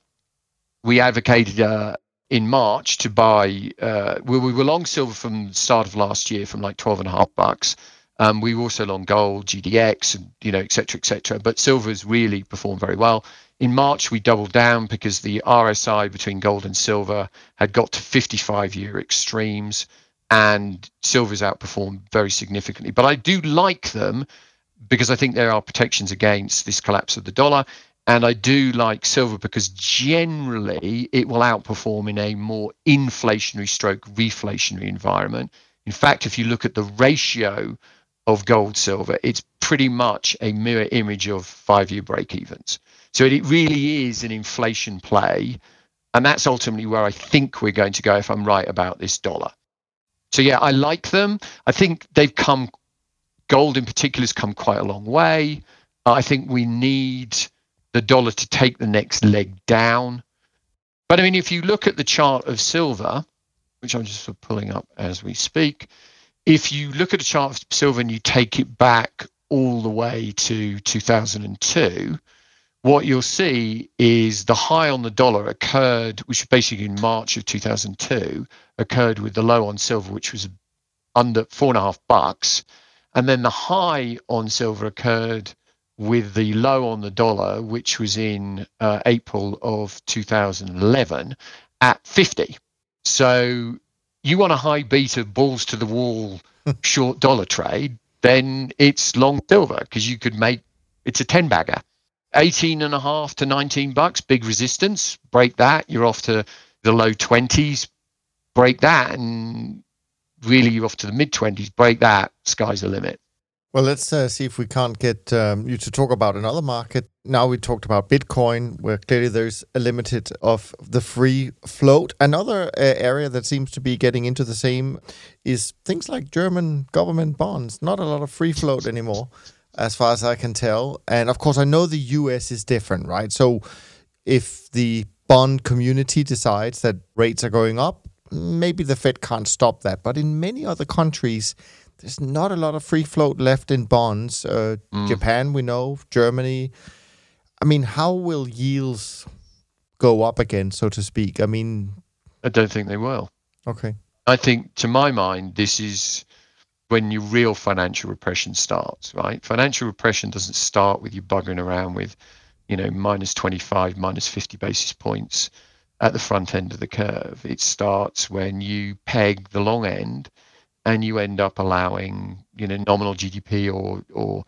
We advocated uh, in March to buy. Uh, we, we were long silver from the start of last year, from like twelve and a half bucks. Um, we were also long gold, GDX, and you know, et cetera, et cetera. But silver has really performed very well. In March, we doubled down because the RSI between gold and silver had got to 55 year extremes, and silver's outperformed very significantly. But I do like them because I think there are protections against this collapse of the dollar. And I do like silver because generally it will outperform in a more inflationary stroke reflationary environment. In fact, if you look at the ratio of gold silver, it's pretty much a mirror image of five year break evens. So it really is an inflation play. And that's ultimately where I think we're going to go if I'm right about this dollar. So yeah, I like them. I think they've come, gold in particular has come quite a long way. I think we need the dollar to take the next leg down. But I mean, if you look at the chart of silver, which I'm just pulling up as we speak, if you look at a chart of silver and you take it back all the way to 2002, what you'll see is the high on the dollar occurred, which was basically in March of 2002, occurred with the low on silver, which was under four and a half bucks. And then the high on silver occurred with the low on the dollar, which was in uh, April of 2011 at 50. So you want a high beta balls to the wall [laughs] short dollar trade, then it's long silver because you could make it's a 10 bagger. 18 and a half to 19 bucks, big resistance, break that, you're off to the low 20s, break that, and really you're off to the mid 20s, break that, sky's the limit. Well, let's uh, see if we can't get um, you to talk about another market. Now we talked about Bitcoin, where clearly there's a limited of the free float. Another uh, area that seems to be getting into the same is things like German government bonds. Not a lot of free float anymore, as far as I can tell. And of course, I know the US is different, right? So if the bond community decides that rates are going up, maybe the Fed can't stop that. But in many other countries, there's not a lot of free float left in bonds. Uh, mm. Japan, we know, Germany. I mean, how will yields go up again, so to speak? I mean, I don't think they will. Okay. I think, to my mind, this is when your real financial repression starts, right? Financial repression doesn't start with you buggering around with, you know, minus 25, minus 50 basis points at the front end of the curve. It starts when you peg the long end and you end up allowing you know nominal GDP or or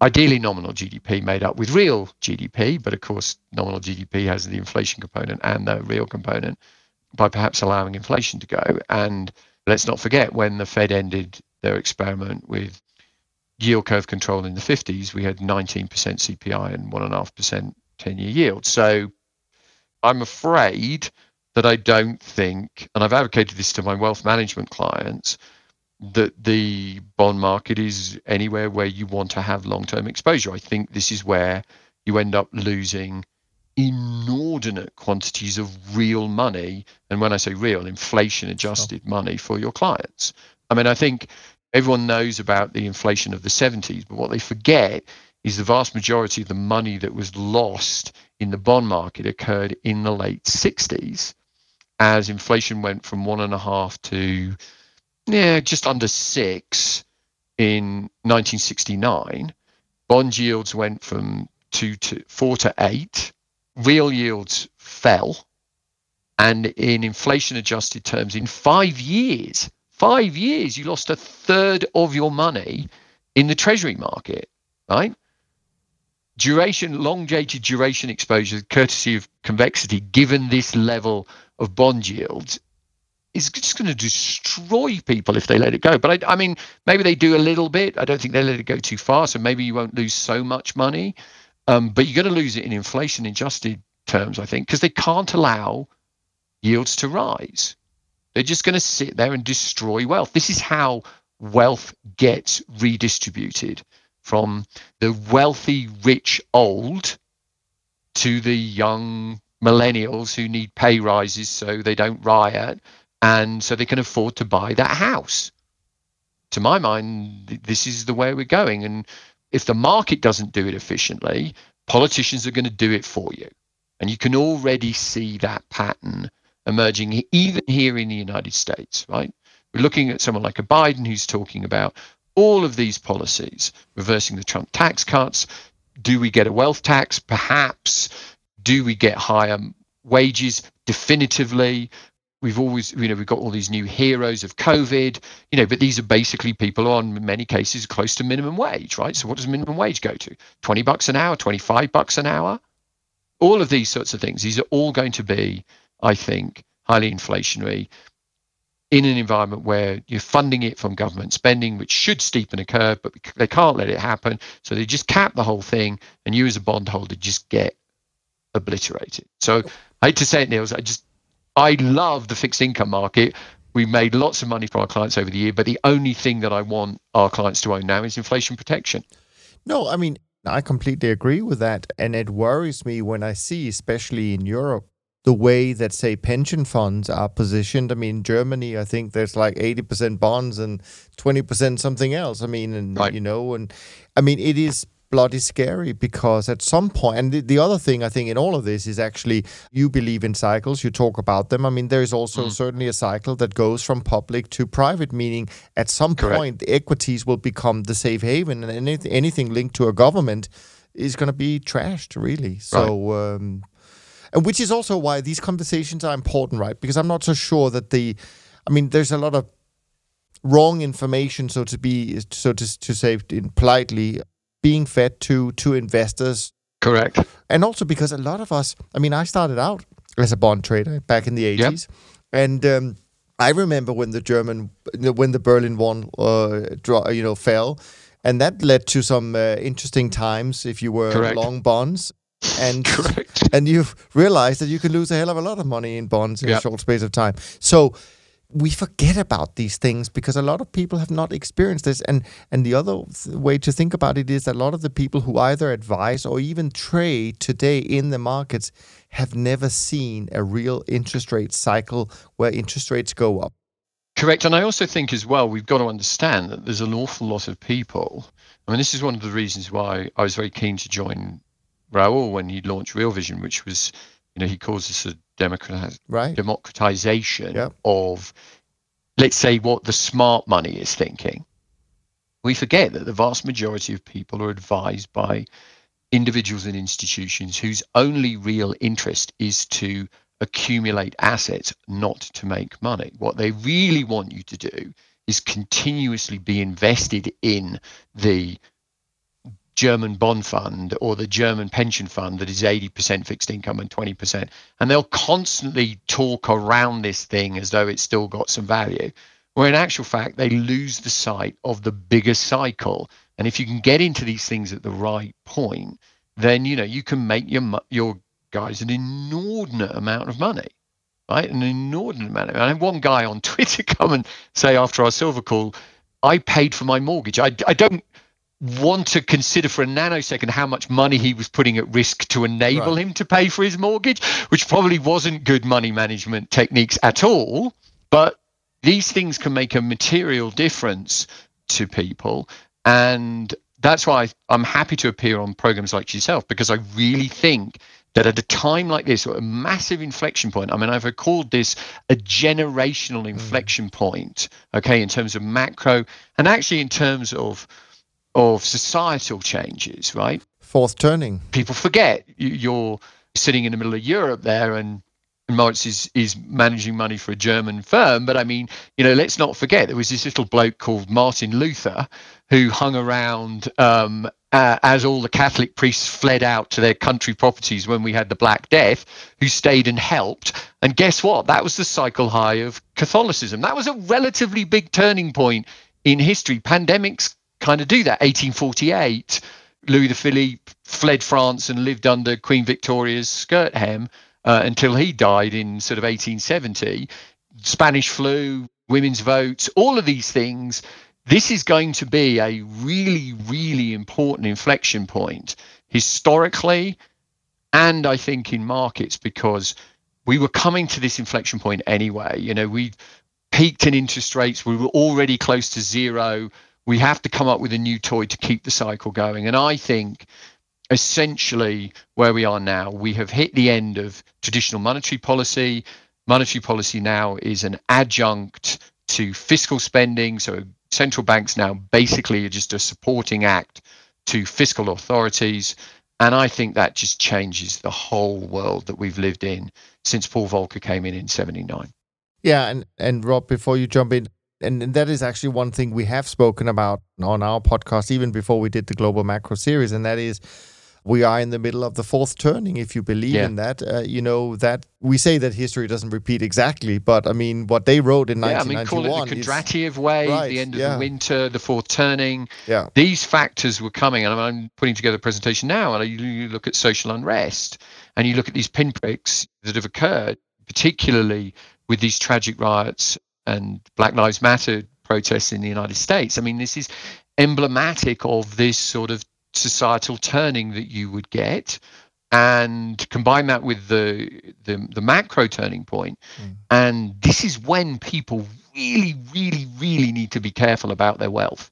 ideally nominal GDP made up with real GDP, but of course nominal GDP has the inflation component and the real component by perhaps allowing inflation to go. And let's not forget when the Fed ended their experiment with yield curve control in the 50s, we had 19% CPI and 1.5% 10 year yield. So I'm afraid that I don't think, and I've advocated this to my wealth management clients, that the bond market is anywhere where you want to have long term exposure. I think this is where you end up losing inordinate quantities of real money. And when I say real, inflation adjusted money for your clients. I mean, I think everyone knows about the inflation of the 70s, but what they forget is the vast majority of the money that was lost in the bond market occurred in the late 60s as inflation went from one and a half to yeah, just under six in 1969. Bond yields went from two to four to eight. Real yields fell. And in inflation adjusted terms, in five years, five years, you lost a third of your money in the treasury market, right? Duration, long dated duration exposure, courtesy of convexity, given this level of bond yields, is just going to destroy people if they let it go. But I, I, mean, maybe they do a little bit. I don't think they let it go too far, so maybe you won't lose so much money. Um, but you're going to lose it in inflation adjusted terms, I think, because they can't allow yields to rise. They're just going to sit there and destroy wealth. This is how wealth gets redistributed from the wealthy, rich, old to the young millennials who need pay rises so they don't riot and so they can afford to buy that house. To my mind, this is the way we're going. And if the market doesn't do it efficiently, politicians are going to do it for you. And you can already see that pattern emerging even here in the United States, right? We're looking at someone like a Biden who's talking about all of these policies, reversing the Trump tax cuts. Do we get a wealth tax? Perhaps. Do we get higher wages? Definitively we've always you know we've got all these new heroes of covid you know but these are basically people on in many cases close to minimum wage right so what does minimum wage go to 20 bucks an hour 25 bucks an hour all of these sorts of things these are all going to be i think highly inflationary in an environment where you're funding it from government spending which should steepen a curve but they can't let it happen so they just cap the whole thing and you as a bondholder just get obliterated so i hate to say it niels i just I love the fixed income market. We made lots of money for our clients over the year, but the only thing that I want our clients to own now is inflation protection. No, I mean, I completely agree with that. And it worries me when I see, especially in Europe, the way that, say, pension funds are positioned. I mean, Germany, I think there's like 80% bonds and 20% something else. I mean, and, right. you know, and I mean, it is bloody scary because at some point, and the, the, other thing I think in all of this is actually you believe in cycles, you talk about them. I mean, there is also mm. certainly a cycle that goes from public to private, meaning at some Correct. point the equities will become the safe haven, and anything, anything linked to a government is going to be trashed, really. So. Right. Um, and which is also why these conversations are important, right? Because I'm not so sure that the, I mean, there's a lot of wrong information, so to be, so to, to say politely, being fed to to investors. Correct. And also because a lot of us, I mean, I started out as a bond trader back in the 80s. Yep. And um, I remember when the German, when the Berlin Wall, uh, you know, fell, and that led to some uh, interesting times if you were Correct. long bonds. And [laughs] Correct. and you realize that you can lose a hell of a lot of money in bonds in yep. a short space of time. So we forget about these things because a lot of people have not experienced this and and the other way to think about it is that a lot of the people who either advise or even trade today in the markets have never seen a real interest rate cycle where interest rates go up correct and i also think as well we've got to understand that there's an awful lot of people i mean this is one of the reasons why i was very keen to join raoul when he launched real vision which was you know he calls this a democrat, right. democratization yep. of, let's say, what the smart money is thinking. We forget that the vast majority of people are advised by individuals and institutions whose only real interest is to accumulate assets, not to make money. What they really want you to do is continuously be invested in the German bond fund or the German pension fund that is 80% fixed income and 20%. And they'll constantly talk around this thing as though it's still got some value. Where in actual fact, they lose the sight of the bigger cycle. And if you can get into these things at the right point, then you know you can make your your guys an inordinate amount of money, right? An inordinate amount. Of, I had one guy on [laughs] Twitter come and say after our silver call, I paid for my mortgage. I, I don't want to consider for a nanosecond how much money he was putting at risk to enable right. him to pay for his mortgage, which probably wasn't good money management techniques at all. But these things can make a material difference to people. And that's why I'm happy to appear on programs like yourself because I really think that at a time like this, a massive inflection point, I mean, I've called this a generational mm. inflection mm. point, okay, in terms of macro and actually in terms of of societal changes, right? Fourth turning. People forget you're sitting in the middle of Europe there and Moritz is, is managing money for a German firm. But I mean, you know, let's not forget there was this little bloke called Martin Luther who hung around um, uh, as all the Catholic priests fled out to their country properties when we had the Black Death, who stayed and helped And guess what? That was the cycle high of Catholicism. That was a relatively big turning point in history. Pandemics kind of do that. 1848, Louis Philippe fled France and lived under Queen Victoria's skirt hem uh, until he died in sort of 1870. Spanish flu, women's votes, all of these things. This is going to be a really, really important inflection point historically and I think in markets because we were coming to this inflection point anyway. You know, we peaked in interest rates, we were already close to zero. We have to come up with a new toy to keep the cycle going. And I think essentially where we are now, we have hit the end of traditional monetary policy. Monetary policy now is an adjunct to fiscal spending. So central banks now basically are just a supporting act to fiscal authorities. And I think that just changes the whole world that we've lived in since Paul Volcker came in in 79. Yeah. And, and Rob, before you jump in, and, and that is actually one thing we have spoken about on our podcast, even before we did the Global Macro series, and that is we are in the middle of the fourth turning if you believe yeah. in that uh, you know that we say that history doesn't repeat exactly but i mean what they wrote in yeah, 1991 I mean, call it the Kondratiev wave right, the end of yeah. the winter the fourth turning yeah these factors were coming and i'm putting together a presentation now and you look at social unrest and you look at these pinpricks that have occurred particularly with these tragic riots and black lives matter protests in the united states i mean this is emblematic of this sort of societal turning that you would get and combine that with the the, the macro turning point mm. and this is when people really really really need to be careful about their wealth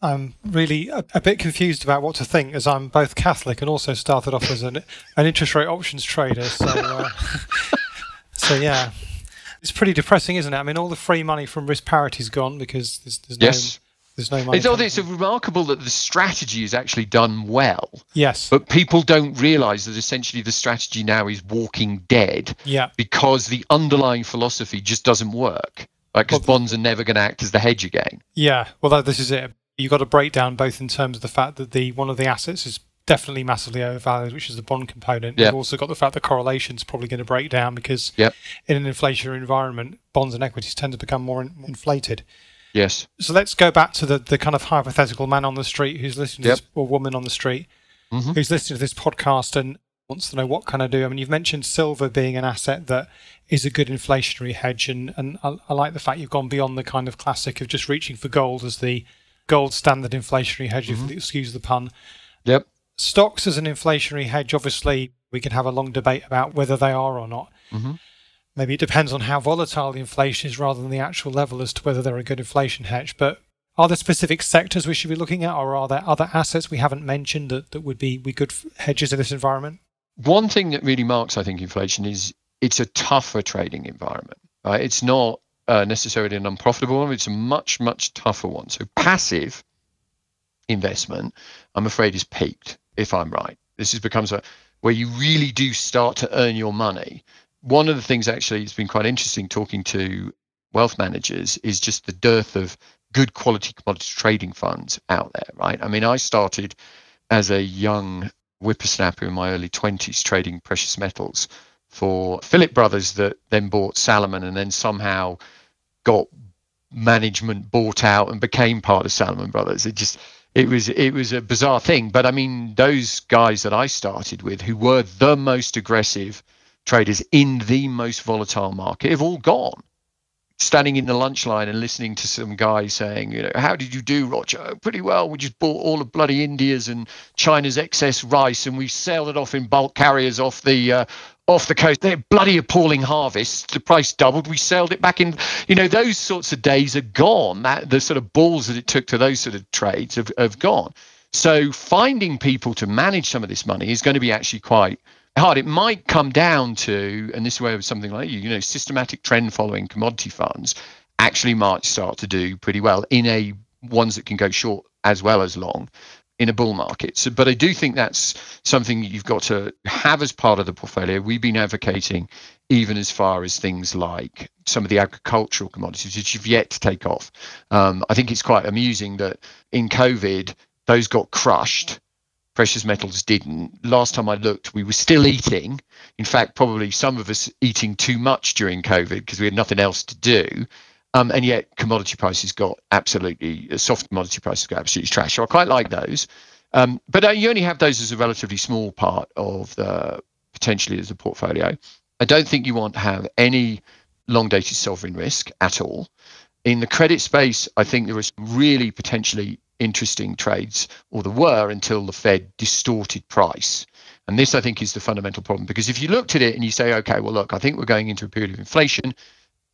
I'm really a, a, bit confused about what to think as I'm both Catholic and also started off as an, an interest rate options trader. So, uh, [laughs] so yeah, it's pretty depressing, isn't it? I mean, all the free money from risk parity is gone because there's, there's yes. no there's no money. It's, it's remarkable that the strategy is actually done well. Yes. But people don't realize that essentially the strategy now is walking dead. Yeah. Because the underlying philosophy just doesn't work. Like, because well, bonds are never going to act as the hedge again. Yeah. Well, that, this is it. You've got a breakdown both in terms of the fact that the one of the assets is definitely massively overvalued, which is the bond component. Yep. You've also got the fact that correlation is probably going to break down because yep. in an inflationary environment, bonds and equities tend to become more in, inflated. Yes. So let's go back to the, the kind of hypothetical man on the street who's listening to yep. this, or woman on the street mm-hmm. who's listening to this podcast and wants to know what can I do. I mean, you've mentioned silver being an asset that is a good inflationary hedge, and, and I, I like the fact you've gone beyond the kind of classic of just reaching for gold as the gold standard inflationary hedge, mm-hmm. if excuse the pun. Yep. Stocks as an inflationary hedge, obviously, we can have a long debate about whether they are or not. Mm-hmm. Maybe it depends on how volatile the inflation is rather than the actual level as to whether they're a good inflation hedge. But are there specific sectors we should be looking at, or are there other assets we haven't mentioned that, that would be, be good hedges in this environment? One thing that really marks, I think, inflation is it's a tougher trading environment. Right? It's not uh, necessarily an unprofitable one, it's a much, much tougher one. So passive investment, I'm afraid, is peaked, if I'm right. This is, becomes a where you really do start to earn your money one of the things actually it's been quite interesting talking to wealth managers is just the dearth of good quality commodity trading funds out there, right? I mean, I started as a young whippersnapper in my early 20s trading precious metals for Philipp Brothers that then bought Salomon and then somehow got management bought out and became part of Salomon Brothers. It just it was it was a bizarre thing, but I mean those guys that I started with who were the most aggressive traders in the most volatile market have all gone. Standing in the lunch line and listening to some guy saying, you know, how did you do, Roger? Pretty well. We just bought all of bloody India's and China's excess rice, and we sailed it off in bulk carriers off the uh, off the coast. They're bloody appalling harvests. The price doubled. We sailed it back in. You know, those sorts of days are gone. That the sort of balls that it took to those sort of trades have, have gone. So finding people to manage some of this money is going to be actually quite hard. It might come down to, and this is where something like you, you know, systematic trend following commodity funds actually might start to do pretty well in a ones that can go short as well as long in a bull market. So, but I do think that's something you've got to have as part of the portfolio. We've been advocating even as far as things like some of the agricultural commodities, which have yet to take off. Um, I think it's quite amusing that in COVID, those got crushed precious metals didn't. Last time I looked, we were still eating. In fact, probably some of us eating too much during COVID because we had nothing else to do. Um, and yet commodity prices got absolutely uh, soft commodity prices got absolutely trash. So I quite like those. Um, but uh, you only have those as a relatively small part of the potentially as a portfolio. I don't think you want to have any long dated sovereign risk at all. In the credit space, I think there was really potentially interesting trades, or there were until the Fed distorted price. And this, I think, is the fundamental problem because if you looked at it and you say, okay, well, look, I think we're going into a period of inflation.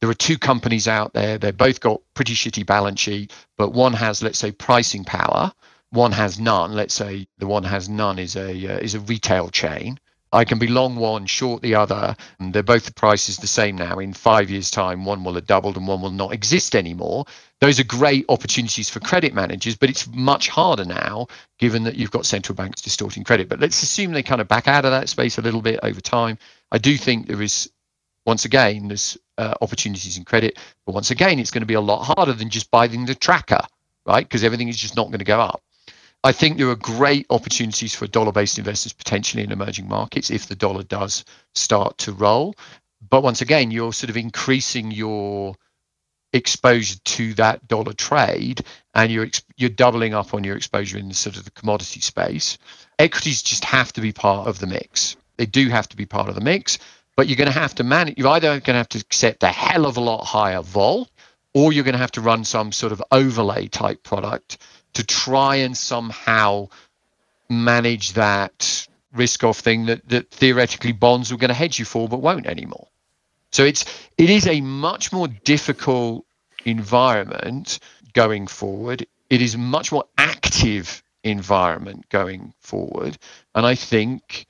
There are two companies out there. They've both got pretty shitty balance sheet, but one has, let's say, pricing power. One has none. Let's say the one has none is a uh, is a retail chain. I can be long one, short the other. And they're both the prices the same now. In five years' time, one will have doubled and one will not exist anymore. Those are great opportunities for credit managers, but it's much harder now given that you've got central banks distorting credit. But let's assume they kind of back out of that space a little bit over time. I do think there is, once again, there's uh, opportunities in credit, but once again, it's going to be a lot harder than just buying the tracker, right? Because everything is just not going to go up. I think there are great opportunities for dollar based investors potentially in emerging markets if the dollar does start to roll. But once again, you're sort of increasing your exposure to that dollar trade and you're you're doubling up on your exposure in the sort of the commodity space equities just have to be part of the mix they do have to be part of the mix but you're going to have to manage you're either going to have to accept a hell of a lot higher vol or you're going to have to run some sort of overlay type product to try and somehow manage that risk off thing that, that theoretically bonds were going to hedge you for but won't anymore. So it's it is a much more difficult environment going forward. It is much more active environment going forward. And I think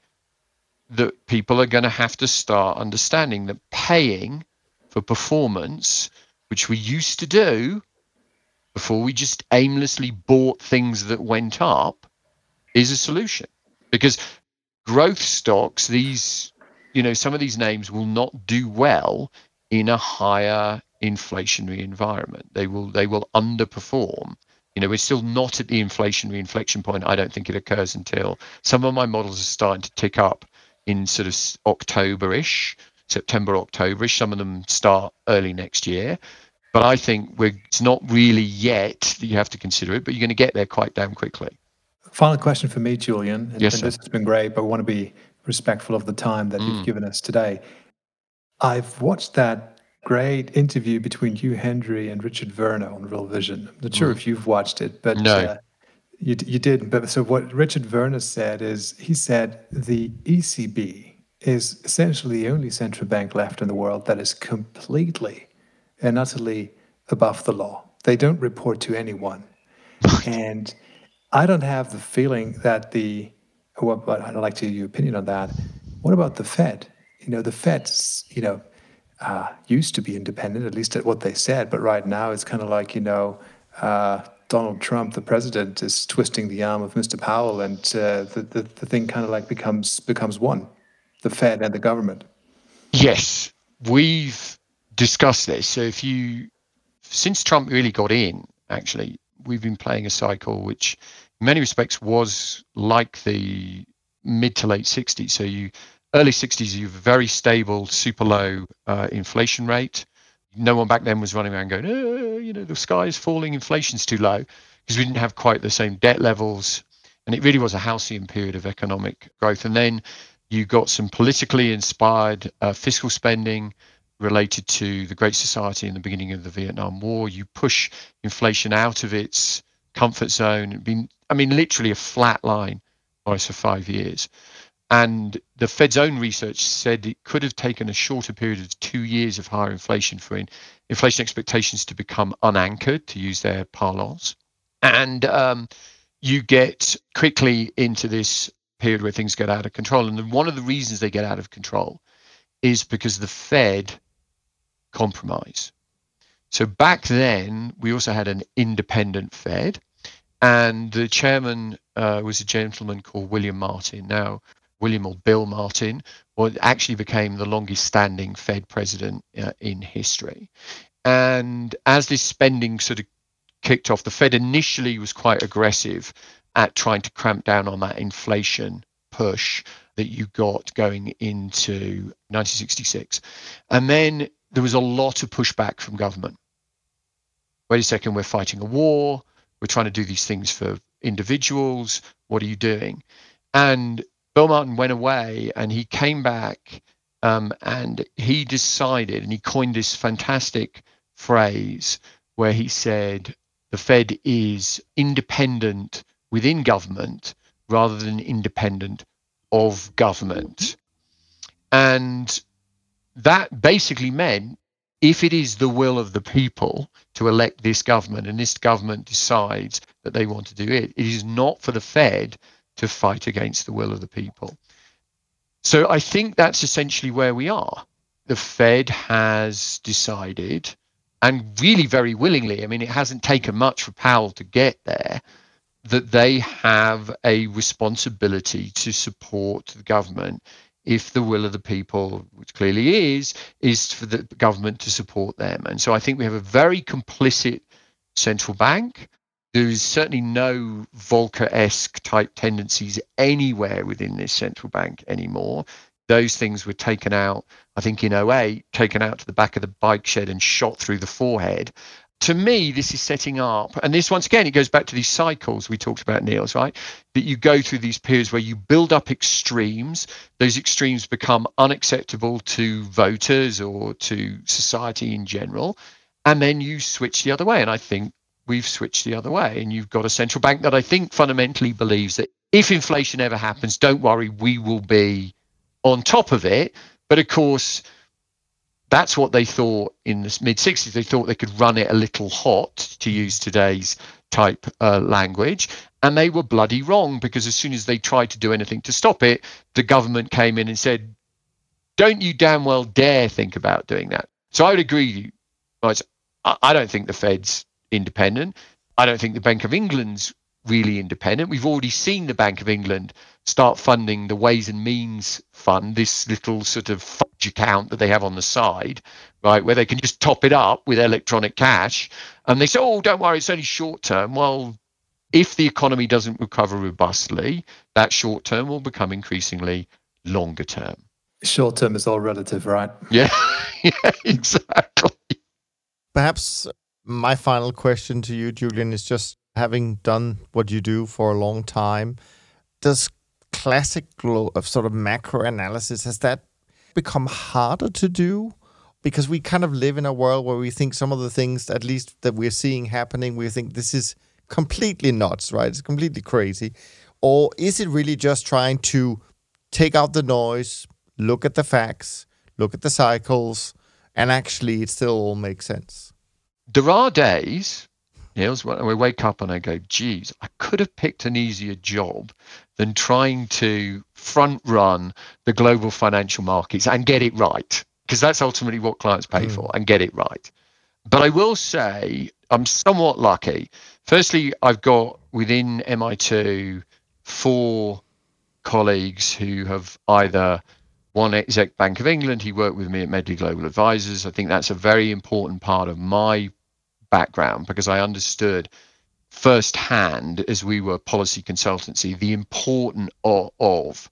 that people are going to have to start understanding that paying for performance, which we used to do, before we just aimlessly bought things that went up is a solution. Because growth stocks these you know some of these names will not do well in a higher inflationary environment. They will they will underperform. You know we're still not at the inflationary inflection point i don't think it occurs until some of my models are starting to tick up in sort of october-ish september october-ish some of them start early next year but I think it's not really yet that you have to consider it, but you're going to get there quite damn quickly. Final question for me, Julian. And, yes, and this has been great, but we want to be respectful of the time that mm. you've given us today. I've watched that great interview between Hugh Hendry and Richard Werner on Real Vision. I'm not sure mm. if you've watched it, but no. Uh, you, you did. But so what Richard Werner said is he said the ECB is essentially the only central bank left in the world that is completely and utterly above the law. They don't report to anyone. and I don't have the feeling that the, well, but I'd like to hear your opinion on that. What about the Fed? You know, the Fed, you know, uh, used to be independent, at least at what they said, but right now it's kind of like, you know, uh, Donald Trump, the president, is twisting the arm of Mr. Powell, and uh, the, the, the thing kind of like becomes becomes one, the Fed and the government. Yes, we've discussed this. So if you, since Trump really got in, actually, we've been playing a cycle which, in many respects, was like the mid to late 60s. So you, early 60s, you have a very stable, super low uh, inflation rate. No one back then was running around going, oh, you know, the sky is falling, inflation's too low, because we didn't have quite the same debt levels. And it really was a halcyon period of economic growth. And then you got some politically inspired uh, fiscal spending related to the Great Society in the beginning of the Vietnam War. You push inflation out of its comfort zone. Been, I mean, literally a flat line for five years. And the Fed's own research said it could have taken a shorter period of two years of higher inflation for in, inflation expectations to become unanchored, to use their parlance. And um, you get quickly into this period where things get out of control. And one of the reasons they get out of control is because the Fed compromise. So back then, we also had an independent Fed, and the chairman uh, was a gentleman called William Martin. Now, William or Bill Martin, well, actually became the longest standing Fed president uh, in history. And as this spending sort of kicked off, the Fed initially was quite aggressive at trying to cramp down on that inflation push that you got going into 1966. And then there was a lot of pushback from government. Wait a second, we're fighting a war. We're trying to do these things for individuals. What are you doing? And Bill Martin went away and he came back um, and he decided, and he coined this fantastic phrase where he said, the Fed is independent within government rather than independent of government. And that basically meant if it is the will of the people to elect this government and this government decides that they want to do it, it is not for the Fed to fight against the will of the people. So I think that's essentially where we are. The Fed has decided, and really very willingly, I mean, it hasn't taken much for Powell to get there, that they have a responsibility to support the government if the will of the people, which clearly is, is for the government to support them. And so I think we have a very complicit central bank. There is certainly no Volcker esque type tendencies anywhere within this central bank anymore. Those things were taken out, I think, in 08, taken out to the back of the bike shed and shot through the forehead to me, this is setting up, and this once again, it goes back to these cycles we talked about, Niels, right? That you go through these periods where you build up extremes, those extremes become unacceptable to voters or to society in general, and then you switch the other way. And I think we've switched the other way. And you've got a central bank that I think fundamentally believes that if inflation ever happens, don't worry, we will be on top of it. But of course, that's what they thought in the mid 60s. They thought they could run it a little hot, to use today's type uh, language. And they were bloody wrong because as soon as they tried to do anything to stop it, the government came in and said, Don't you damn well dare think about doing that. So I would agree with you. I don't think the Fed's independent. I don't think the Bank of England's really independent. We've already seen the Bank of England start funding the Ways and Means Fund, this little sort of fudge account that they have on the side, right, where they can just top it up with electronic cash. And they say, oh, don't worry, it's only short term. Well, if the economy doesn't recover robustly, that short term will become increasingly longer term. Short term is all relative, right? Yeah, [laughs] yeah, exactly. Perhaps my final question to you, Julian, is just having done what you do for a long time, does classic of uh, sort of macro analysis has that become harder to do? Because we kind of live in a world where we think some of the things, at least that we're seeing happening, we think this is completely nuts, right? It's completely crazy. Or is it really just trying to take out the noise, look at the facts, look at the cycles, and actually it still all makes sense? There are days Niels, when I wake up and I go, geez, I could have picked an easier job than trying to front run the global financial markets and get it right. Because that's ultimately what clients pay mm. for and get it right. But I will say I'm somewhat lucky. Firstly, I've got within MI2 four colleagues who have either one exec Bank of England, he worked with me at Medley Global Advisors. I think that's a very important part of my background because I understood firsthand as we were policy consultancy the importance of, of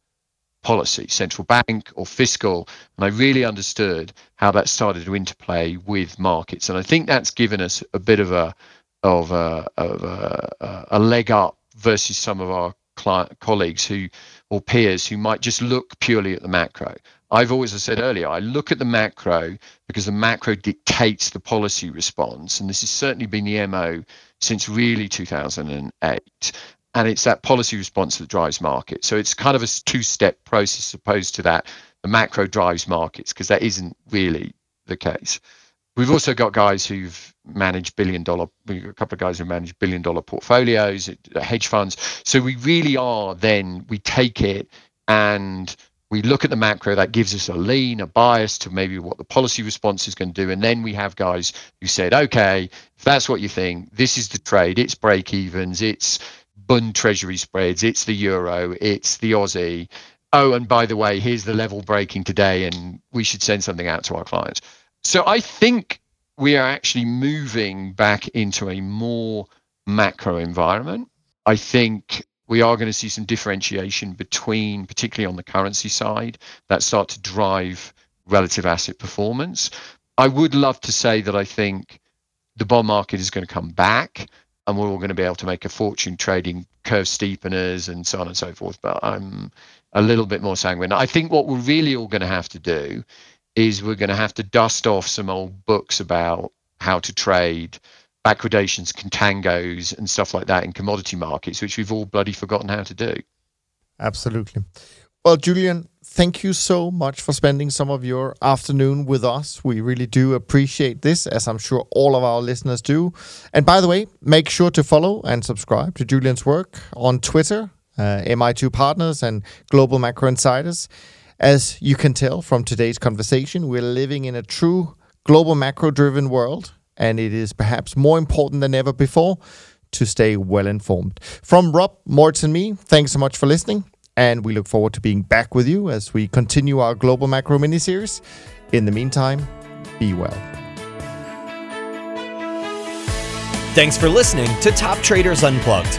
policy, central bank or fiscal, and I really understood how that started to interplay with markets, and I think that's given us a bit of a of a, of a, a leg up versus some of our client, colleagues who or peers who might just look purely at the macro. I've always, I said earlier, I look at the macro because the macro dictates the policy response. And this has certainly been the MO since really 2008. And it's that policy response that drives markets. So it's kind of a two step process opposed to that. The macro drives markets because that isn't really the case. We've also got guys who've managed billion dollar, a couple of guys who manage billion dollar portfolios, uh, hedge funds. So we really are then, we take it and we look at the macro that gives us a lean a bias to maybe what the policy response is going to do. And then we have guys who said okay if that's what you think this is the trade. It's break evens it's bund treasury spreads. It's the euro. It's the aussie. Oh and by the way here's the level breaking today and we should send something out to our clients. So i think we are actually moving back into a more macro environment i think we are going to see some differentiation between, particularly on the currency side, that start to drive relative asset performance. I would love to say that I think the bond market is going to come back and we're all going to be able to make a fortune trading curve steepeners and so on and so forth. But I'm a little bit more sanguine. I think what we're really all going to have to do is we're going to have to dust off some old books about how to trade backwardations, contangos, and stuff like that in commodity markets, which we've all bloody forgotten how to do. Absolutely. Well, Julian, thank you so much for spending some of your afternoon with us. We really do appreciate this, as I'm sure all of our listeners do. And by the way, make sure to follow and subscribe to Julian's work on Twitter, uh, MI2 Partners, and Global Macro Insiders. As you can tell from today's conversation, we're living in a true global macro driven world, and it is perhaps more important than ever before to stay well informed. From Rob, Moritz, and me, thanks so much for listening. And we look forward to being back with you as we continue our Global Macro mini series. In the meantime, be well. Thanks for listening to Top Traders Unplugged.